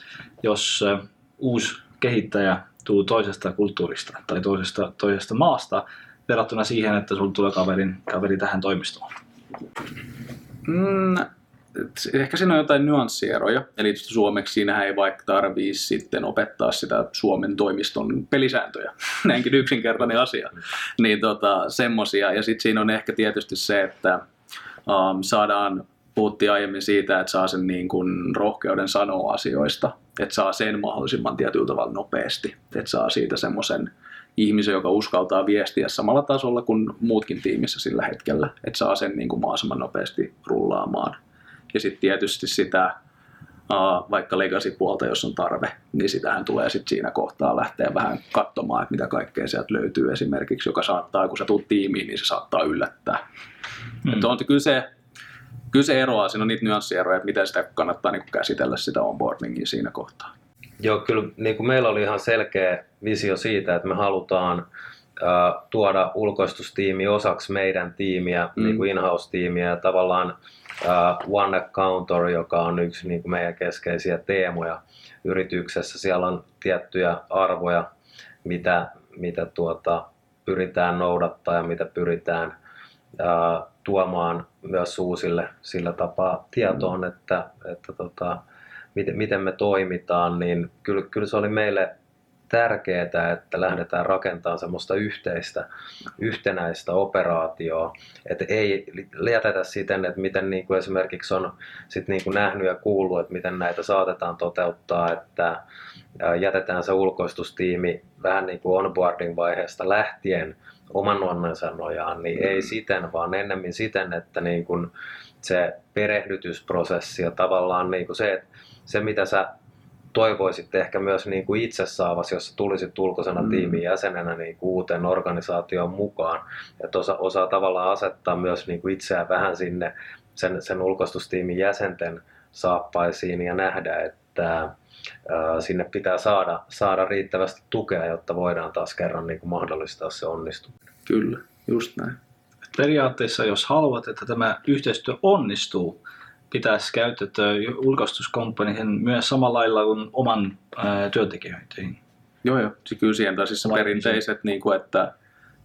jos äh, uusi kehittäjä tuu toisesta kulttuurista tai toisesta, toisesta maasta verrattuna siihen, että sulla tulee kaverin, kaveri tähän toimistoon? Mm, ehkä siinä on jotain nyanssieroja. Eli suomeksi siinähän ei vaikka tarvii sitten opettaa sitä Suomen toimiston pelisääntöjä. Näinkin yksinkertainen asia. Niin tota, semmosia. Ja sitten siinä on ehkä tietysti se, että um, saadaan puhuttiin aiemmin siitä, että saa sen niin kuin rohkeuden sanoa asioista, että saa sen mahdollisimman tietyllä tavalla nopeasti, että saa siitä semmoisen ihmisen, joka uskaltaa viestiä samalla tasolla kuin muutkin tiimissä sillä hetkellä, että saa sen niin kuin mahdollisimman nopeasti rullaamaan. Ja sitten tietysti sitä vaikka legacy-puolta, jos on tarve, niin sitähän tulee sitten siinä kohtaa lähteä vähän katsomaan, että mitä kaikkea sieltä löytyy esimerkiksi, joka saattaa, kun sä tulet tiimiin, niin se saattaa yllättää. Mm. Että on kyllä se, kyllä se eroaa, siinä on niitä nyanssieroja, että miten sitä kannattaa niin käsitellä sitä onboardingia siinä kohtaa. Joo, kyllä niin kuin meillä oli ihan selkeä visio siitä, että me halutaan uh, tuoda ulkoistustiimi osaksi meidän tiimiä, mm. niin kuin in-house-tiimiä ja tavallaan uh, One Accountor, joka on yksi niin kuin meidän keskeisiä teemoja yrityksessä. Siellä on tiettyjä arvoja, mitä, mitä tuota, pyritään noudattaa ja mitä pyritään uh, tuomaan myös uusille sillä tapaa tietoon, että, että tota, miten, miten me toimitaan, niin kyllä, kyllä se oli meille tärkeää, että lähdetään rakentamaan semmoista yhteistä, yhtenäistä operaatioa, että ei jätetä siten, että miten niin kuin esimerkiksi on sit niin kuin nähnyt ja kuullut, että miten näitä saatetaan toteuttaa, että jätetään se ulkoistustiimi vähän niin kuin onboarding-vaiheesta lähtien oman onnensa nojaan, niin ei siten, vaan ennemmin siten, että niin kuin se perehdytysprosessi ja tavallaan niin kuin se, että se mitä sä toivoisit ehkä myös niin kuin itse saavasi, jos tulisit ulkoisena mm. tiimin jäsenenä niin kuin uuteen organisaatioon mukaan. Että osa, osaa tavallaan asettaa myös niin kuin itseään vähän sinne sen, sen ulkoistustiimin jäsenten saappaisiin ja nähdä, että sinne pitää saada, saada riittävästi tukea, jotta voidaan taas kerran niin kuin mahdollistaa se onnistuminen. Kyllä, just näin. Periaatteessa, jos haluat, että tämä yhteistyö onnistuu, pitäisi käyttää ulkoistuskomppaniin myös samalla lailla kuin oman työntekijöihin. Joo, joo. Kyllä siihen taas perinteiset, niin kuin, että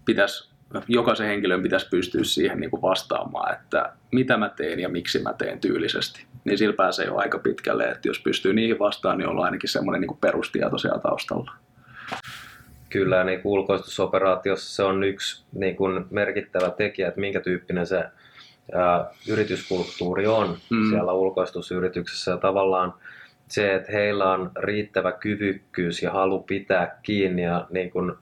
pitäisi, jokaisen henkilön pitäisi pystyä siihen niin kuin vastaamaan, että mitä mä teen ja miksi mä teen tyylisesti. Niin sillä pääsee jo aika pitkälle, että jos pystyy niihin vastaan, niin ollaan ainakin semmoinen niin kuin perustieto siellä taustalla. Kyllä, niin ulkoistusoperaatiossa se on yksi niin kuin merkittävä tekijä, että minkä tyyppinen se ää, yrityskulttuuri on mm. siellä ulkoistusyrityksessä ja tavallaan se, että heillä on riittävä kyvykkyys ja halu pitää kiinni ja niin kuin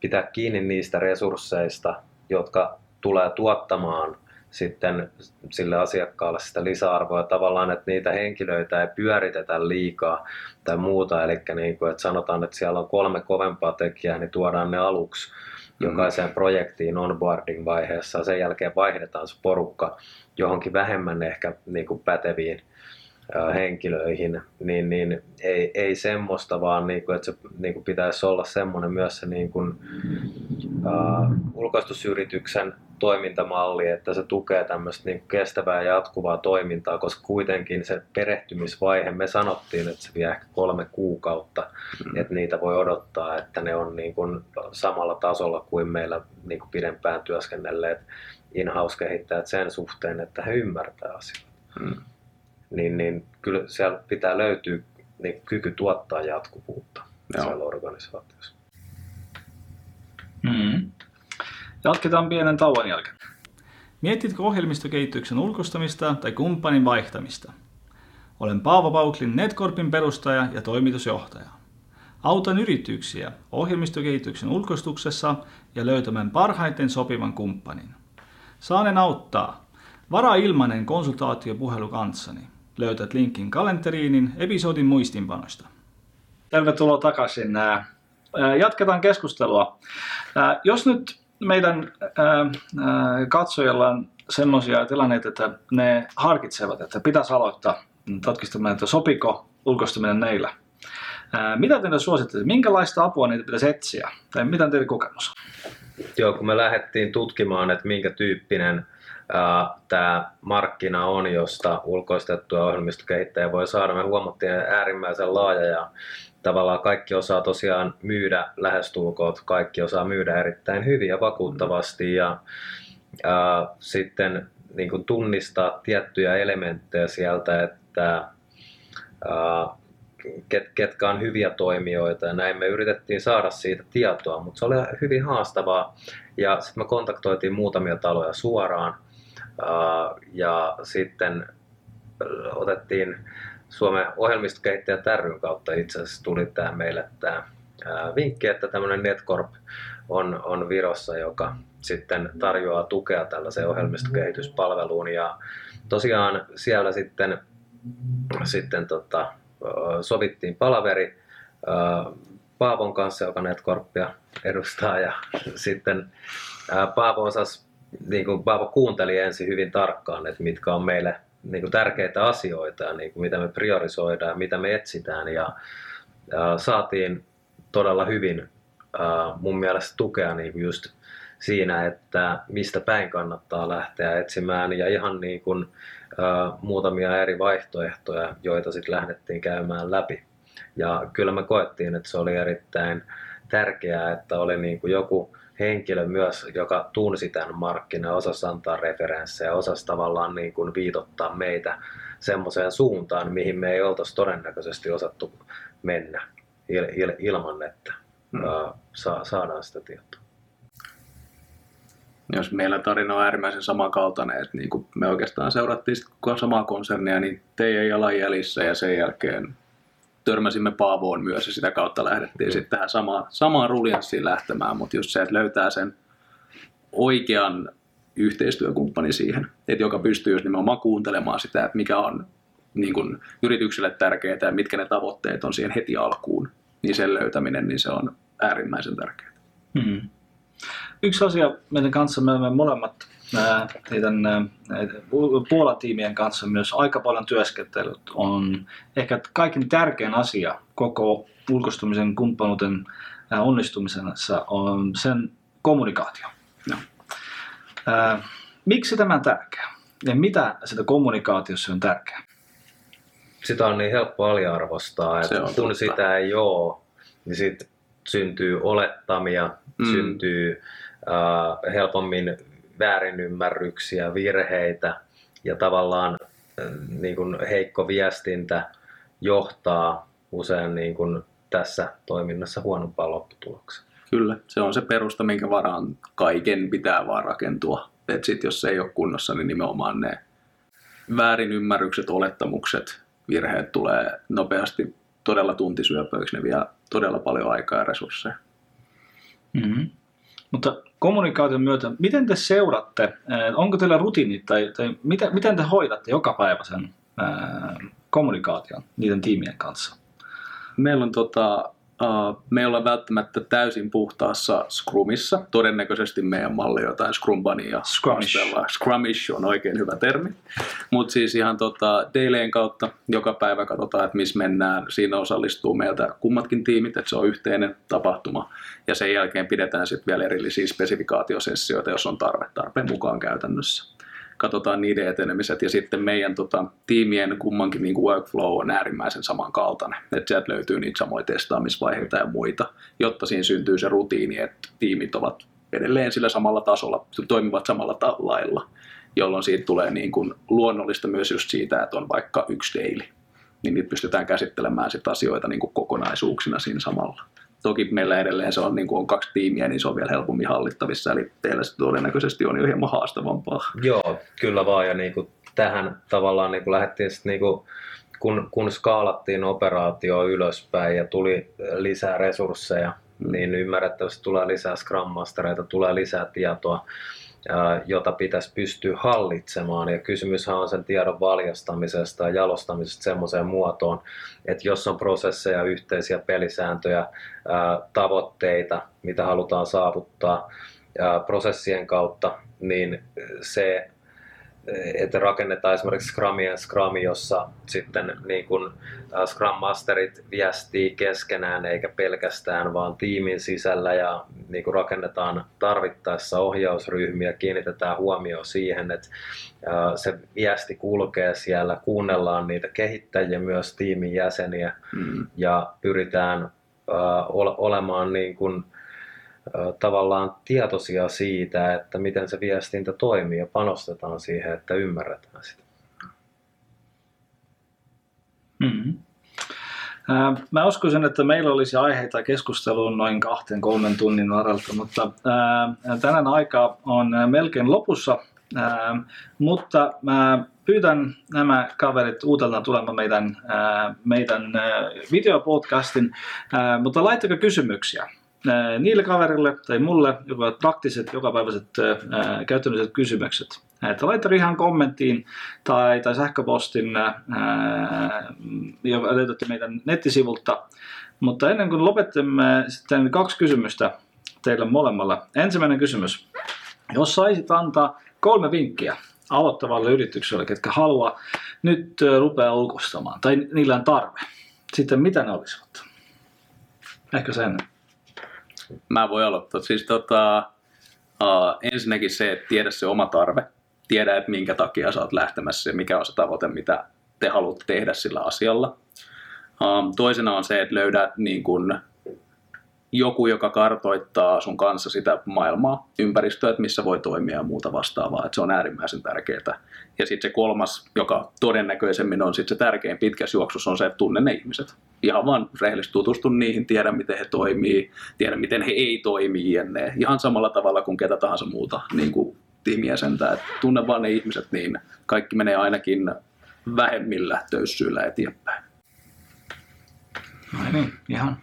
pitää kiinni niistä resursseista, jotka tulee tuottamaan sitten sille asiakkaalle sitä lisäarvoa. Tavallaan, että niitä henkilöitä ei pyöritetä liikaa tai muuta. Eli niin kuin, että sanotaan, että siellä on kolme kovempaa tekijää, niin tuodaan ne aluksi jokaiseen projektiin onboarding-vaiheessa ja sen jälkeen vaihdetaan se porukka johonkin vähemmän ehkä niin kuin päteviin henkilöihin, niin, niin ei, ei semmoista, vaan niin kuin, että se niin kuin pitäisi olla semmoinen myös se niin kuin, uh, ulkoistusyrityksen toimintamalli, että se tukee tämmöistä niin kestävää ja jatkuvaa toimintaa, koska kuitenkin se perehtymisvaihe, me sanottiin, että se vie ehkä kolme kuukautta, mm. että niitä voi odottaa, että ne on niin kuin samalla tasolla kuin meillä niin kuin pidempään työskennelleet in-house-kehittäjät sen suhteen, että he ymmärtää asioita. Mm. Niin, niin kyllä siellä pitää löytyä niin kyky tuottaa jatkuvuutta Joo. siellä organisaatiossa. Mm. Jatketaan pienen tauon jälkeen. Mietitkö ohjelmistokehityksen ulkoistamista tai kumppanin vaihtamista? Olen Paavo Pauklin Netcorpin perustaja ja toimitusjohtaja. Autan yrityksiä ohjelmistokehityksen ulkoistuksessa ja löytämään parhaiten sopivan kumppanin. Saanen auttaa. Varaa ilmainen konsultaatiopuhelu kanssani. Löytät linkin kalenteriinin episodin muistinpanosta. Tervetuloa takaisin jatketaan keskustelua. Jos nyt meidän katsojilla on semmoisia tilanteita, että ne harkitsevat, että pitäisi aloittaa tutkistamaan, että sopiko ulkoistuminen neillä. Mitä te suosittelette? Minkälaista apua niitä pitäisi etsiä? Tai mitä teidän kokemus Joo, kun me lähdettiin tutkimaan, että minkä tyyppinen tämä markkina on, josta ulkoistettuja ohjelmistokehittäjä voi saada. Me huomattiin äärimmäisen laaja ja tavallaan kaikki osaa tosiaan myydä lähestulkoon, kaikki osaa myydä erittäin hyvin ja vakuuttavasti ja ää, sitten niin kuin tunnistaa tiettyjä elementtejä sieltä, että ää, ket, ketkä on hyviä toimijoita ja näin. Me yritettiin saada siitä tietoa, mutta se oli hyvin haastavaa. Ja sitten me kontaktoitiin muutamia taloja suoraan ja sitten otettiin Suomen ohjelmistokehittäjät ryn kautta. Itse asiassa tuli tämä meille tämä vinkki, että tämmöinen Netcorp on, on Virossa, joka sitten tarjoaa tukea tällaiseen ohjelmistokehityspalveluun. Ja tosiaan siellä sitten, sitten tota, sovittiin palaveri Paavon kanssa, joka Netcorpia edustaa. Ja sitten Paavo osasi, niin kuin Paavo kuunteli ensin hyvin tarkkaan, että mitkä on meille niin kuin tärkeitä asioita ja niin kuin mitä me priorisoidaan, mitä me etsitään ja, ja saatiin todella hyvin mun mielestä tukea niin kuin just siinä, että mistä päin kannattaa lähteä etsimään ja ihan niin kuin, muutamia eri vaihtoehtoja, joita sitten lähdettiin käymään läpi. Ja kyllä me koettiin, että se oli erittäin tärkeää, että oli niin kuin joku henkilö myös, joka tunsi tämän markkinan, osasi antaa referenssejä, osasi tavallaan niin kuin viitottaa meitä semmoiseen suuntaan, mihin me ei oltaisi todennäköisesti osattu mennä il- il- ilman, että hmm. sa- saadaan sitä tietoa. Jos meillä tarina on äärimmäisen samankaltainen, että niin kuin me oikeastaan seurattiin samaa konsernia niin teidän jalanjäljissä ja sen jälkeen törmäsimme Paavoon myös ja sitä kautta lähdettiin mm. sitten tähän samaan, samaan ruljanssiin lähtemään, mutta just se, että löytää sen oikean yhteistyökumppani siihen, että joka pystyy just nimenomaan kuuntelemaan sitä, että mikä on niin kuin yritykselle tärkeää ja mitkä ne tavoitteet on siihen heti alkuun, niin sen löytäminen, niin se on äärimmäisen tärkeää. Hmm. Yksi asia meidän kanssa, me olemme molemmat teidän Puolan tiimien kanssa myös aika paljon työskentelyt on ehkä kaiken tärkein asia koko ulkostumisen kumppanuuden onnistumisessa on sen kommunikaatio. No. Miksi tämä on tärkeää? Ja mitä sitä kommunikaatiossa on tärkeää? Sitä on niin helppo aliarvostaa, että kun totta. sitä ei ole, niin sitten syntyy olettamia, mm. syntyy äh, helpommin väärinymmärryksiä, virheitä ja tavallaan äh, niin kuin heikko viestintä johtaa usein niin kuin tässä toiminnassa huonompaan lopputulokseen. Kyllä, se on se perusta, minkä varaan kaiken pitää vaan rakentua. Et sit, jos se ei ole kunnossa, niin nimenomaan ne väärinymmärrykset, olettamukset, virheet tulee nopeasti todella tuntisyöpöiksi, ne vie todella paljon aikaa ja resursseja. Mm-hmm. Mutta kommunikaation myötä, miten te seuratte, onko teillä rutiinit tai, tai miten, miten te hoidatte joka päivä sen ää, kommunikaation niiden tiimien kanssa? Meillä on tota, Uh, me ei olla välttämättä täysin puhtaassa Scrumissa. Todennäköisesti meidän malli jotain Scrumbania. Scrumish. Scrumish on oikein hyvä termi. Mutta siis ihan tota, Daileen kautta joka päivä katsotaan, että missä mennään. Siinä osallistuu meiltä kummatkin tiimit, että se on yhteinen tapahtuma. Ja sen jälkeen pidetään sitten vielä erillisiä spesifikaatiosessioita, jos on tarve tarpeen mukaan käytännössä katsotaan niiden etenemiset ja sitten meidän tota, tiimien kummankin niin kuin workflow on äärimmäisen samankaltainen. Että sieltä löytyy niitä samoja testaamisvaiheita ja muita, jotta siinä syntyy se rutiini, että tiimit ovat edelleen sillä samalla tasolla, toimivat samalla lailla, jolloin siitä tulee niin kuin luonnollista myös just siitä, että on vaikka yksi daily, niin niitä pystytään käsittelemään sit asioita niin kuin kokonaisuuksina siinä samalla. Toki meillä edelleen se on, niin kuin on kaksi tiimiä, niin se on vielä helpommin hallittavissa, eli teillä se todennäköisesti on jo hieman haastavampaa. Joo, kyllä vaan, ja niin kuin tähän tavallaan niin kuin lähdettiin sitten niin kuin, kun, kun skaalattiin operaatio ylöspäin ja tuli lisää resursseja, mm. niin ymmärrettävästi tulee lisää Scrum Mastereita, tulee lisää tietoa, jota pitäisi pystyä hallitsemaan. Ja kysymyshän on sen tiedon valjastamisesta ja jalostamisesta semmoiseen muotoon, että jos on prosesseja, yhteisiä pelisääntöjä, tavoitteita, mitä halutaan saavuttaa prosessien kautta, niin se että rakennetaan esimerkiksi Scrumia ja Scrumi, jossa sitten niin kuin Scrum Masterit viestii keskenään eikä pelkästään vaan tiimin sisällä ja niin kuin rakennetaan tarvittaessa ohjausryhmiä, kiinnitetään huomioon siihen, että se viesti kulkee siellä, kuunnellaan niitä kehittäjiä, myös tiimin jäseniä mm. ja pyritään olemaan niin kuin tavallaan tietoisia siitä, että miten se viestintä toimii ja panostetaan siihen, että ymmärretään sitä. Mm-hmm. Mä uskoisin, että meillä olisi aiheita keskusteluun noin kahden kolmen tunnin varalta, mutta tänään aika on melkein lopussa. Mutta mä pyydän nämä kaverit uudelleen tulemaan meidän, meidän videopodcastin, mutta laittakaa kysymyksiä niille kaverille tai mulle, ovat praktiset, jokapäiväiset ää, käytännölliset kysymykset. Että laita ihan kommenttiin tai, tai sähköpostin, ää, joka löydätte meidän nettisivulta. Mutta ennen kuin lopettamme sitten kaksi kysymystä teille molemmalla. Ensimmäinen kysymys. Jos saisit antaa kolme vinkkiä aloittavalle yritykselle, ketkä haluaa nyt rupea ulkoistamaan, tai niillä on tarve, sitten mitä ne olisivat? Ehkä sen. Mä voin aloittaa. Siis tota, uh, ensinnäkin se, että tiedä se oma tarve. Tiedä, että minkä takia sä oot lähtemässä ja mikä on se tavoite, mitä te haluatte tehdä sillä asialla. Um, toisena on se, että löydät niin kun, joku, joka kartoittaa sun kanssa sitä maailmaa, ympäristöä, että missä voi toimia ja muuta vastaavaa. Että se on äärimmäisen tärkeää. Ja sitten se kolmas, joka todennäköisemmin on sitten se tärkein pitkässä juoksussa, on se, että tunne ne ihmiset. Ihan vaan rehellisesti tutustu niihin, tiedä miten he toimii, tiedä miten he ei toimi jne. Ihan samalla tavalla kuin ketä tahansa muuta niin kuin tiimijäsentä. Että tunne vaan ne ihmiset, niin kaikki menee ainakin vähemmillä töyssyillä eteenpäin. No niin, ihan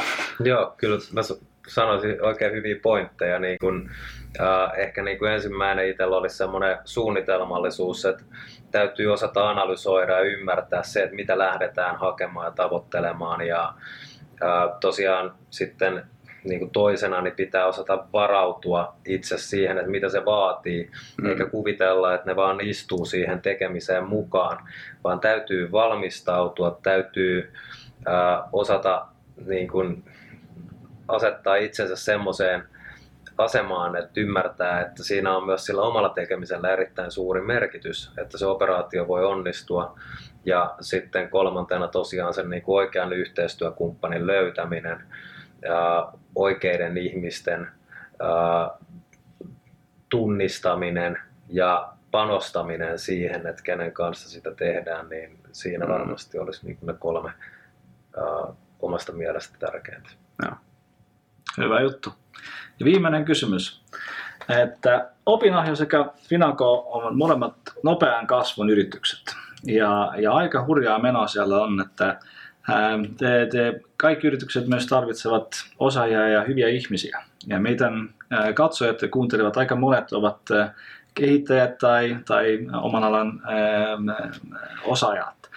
Joo, kyllä mä sanoisin oikein hyviä pointteja. Niin kun, äh, ehkä niin kuin ensimmäinen itsellä olisi semmoinen suunnitelmallisuus, että täytyy osata analysoida ja ymmärtää se, että mitä lähdetään hakemaan ja tavoittelemaan. Ja äh, tosiaan sitten niin kuin toisena niin pitää osata varautua itse siihen, että mitä se vaatii, mm. eikä kuvitella, että ne vaan istuu siihen tekemiseen mukaan, vaan täytyy valmistautua, täytyy äh, osata niin kuin asettaa itsensä semmoiseen asemaan, että ymmärtää, että siinä on myös sillä omalla tekemisellä erittäin suuri merkitys, että se operaatio voi onnistua. Ja sitten kolmantena tosiaan sen niin kuin oikean yhteistyökumppanin löytäminen ja oikeiden ihmisten ää, tunnistaminen ja panostaminen siihen, että kenen kanssa sitä tehdään, niin siinä mm. varmasti olisi niin ne kolme ää, omasta mielestä tärkeintä. Joo. Hyvä juttu. Ja viimeinen kysymys. Että Opinahjo sekä Finaco on molemmat nopean kasvun yritykset. Ja, ja aika hurjaa menoa siellä on, että te, te, kaikki yritykset myös tarvitsevat osaajia ja hyviä ihmisiä. Ja meidän katsojat ja kuuntelevat aika monet ovat kehittäjät tai, tai oman alan osaajat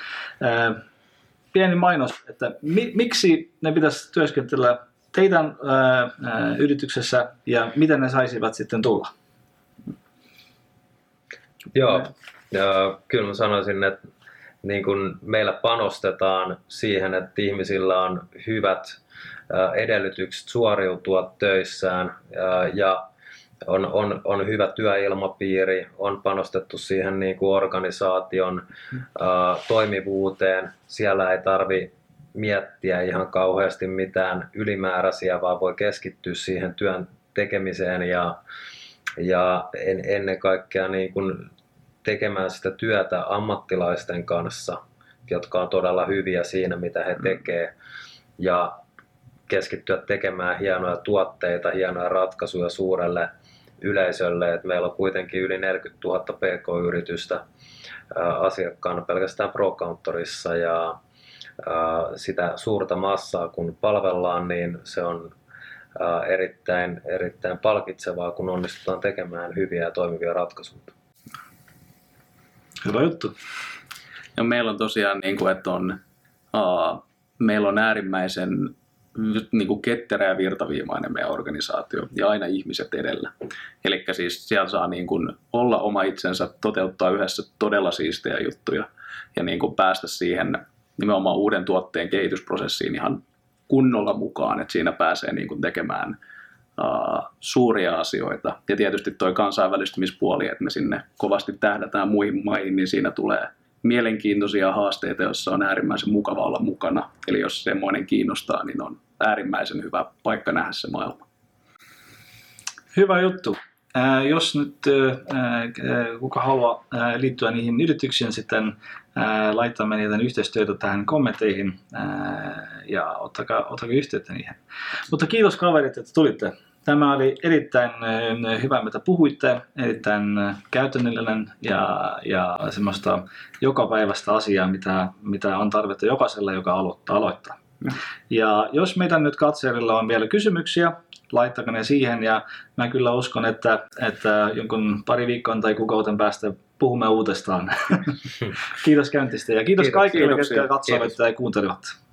pieni mainos, että mi, miksi ne pitäisi työskentellä teidän ää, ää, yrityksessä ja miten ne saisivat sitten tulla? Joo, ja kyllä mä sanoisin, että niin kun meillä panostetaan siihen, että ihmisillä on hyvät edellytykset suoriutua töissään ja on, on, on hyvä työilmapiiri, on panostettu siihen niin kuin organisaation ää, toimivuuteen. Siellä ei tarvi miettiä ihan kauheasti mitään ylimääräisiä, vaan voi keskittyä siihen työn tekemiseen ja, ja en, ennen kaikkea niin kuin tekemään sitä työtä ammattilaisten kanssa, jotka on todella hyviä siinä, mitä he tekevät. Ja keskittyä tekemään hienoja tuotteita, hienoja ratkaisuja suurelle yleisölle, että meillä on kuitenkin yli 40 000 pk-yritystä asiakkaana pelkästään ProCountorissa ja sitä suurta massaa kun palvellaan, niin se on erittäin, erittäin palkitsevaa, kun onnistutaan tekemään hyviä ja toimivia ratkaisuja. Hyvä juttu. Ja meillä on tosiaan, niin kuin, että on, uh, meillä on äärimmäisen niin kuin ketterä ja virtaviimainen meidän organisaatio ja aina ihmiset edellä. Eli siis siellä saa niin kuin olla oma itsensä, toteuttaa yhdessä todella siistejä juttuja ja niin kuin päästä siihen nimenomaan uuden tuotteen kehitysprosessiin ihan kunnolla mukaan, että siinä pääsee niin kuin tekemään uh, suuria asioita. Ja tietysti tuo kansainvälistymispuoli, että me sinne kovasti tähdätään muihin maihin, niin siinä tulee mielenkiintoisia haasteita, joissa on äärimmäisen mukava olla mukana. Eli jos semmoinen kiinnostaa, niin on äärimmäisen hyvä paikka nähdä se maailma. Hyvä juttu. Äh, jos nyt äh, kuka haluaa äh, liittyä niihin yrityksiin, sitten äh, laittamme yhteistyötä tähän kommentteihin äh, ja ottakaa, ottakaa yhteyttä niihin. Mutta kiitos kaverit, että tulitte. Tämä oli erittäin äh, hyvä, mitä puhuitte, erittäin äh, käytännöllinen ja, ja semmoista jokapäiväistä asiaa, mitä, mitä on tarvetta jokaisella, joka aloittaa. aloittaa. Ja jos meidän nyt katsojilla on vielä kysymyksiä, laittakaa ne siihen ja mä kyllä uskon, että, että jonkun pari viikon tai kuukauden päästä puhumme uudestaan. kiitos käyntistä ja kiitos, Kiitos, kaikille, jotka katsoivat Kiitos. ja kuuntelivat.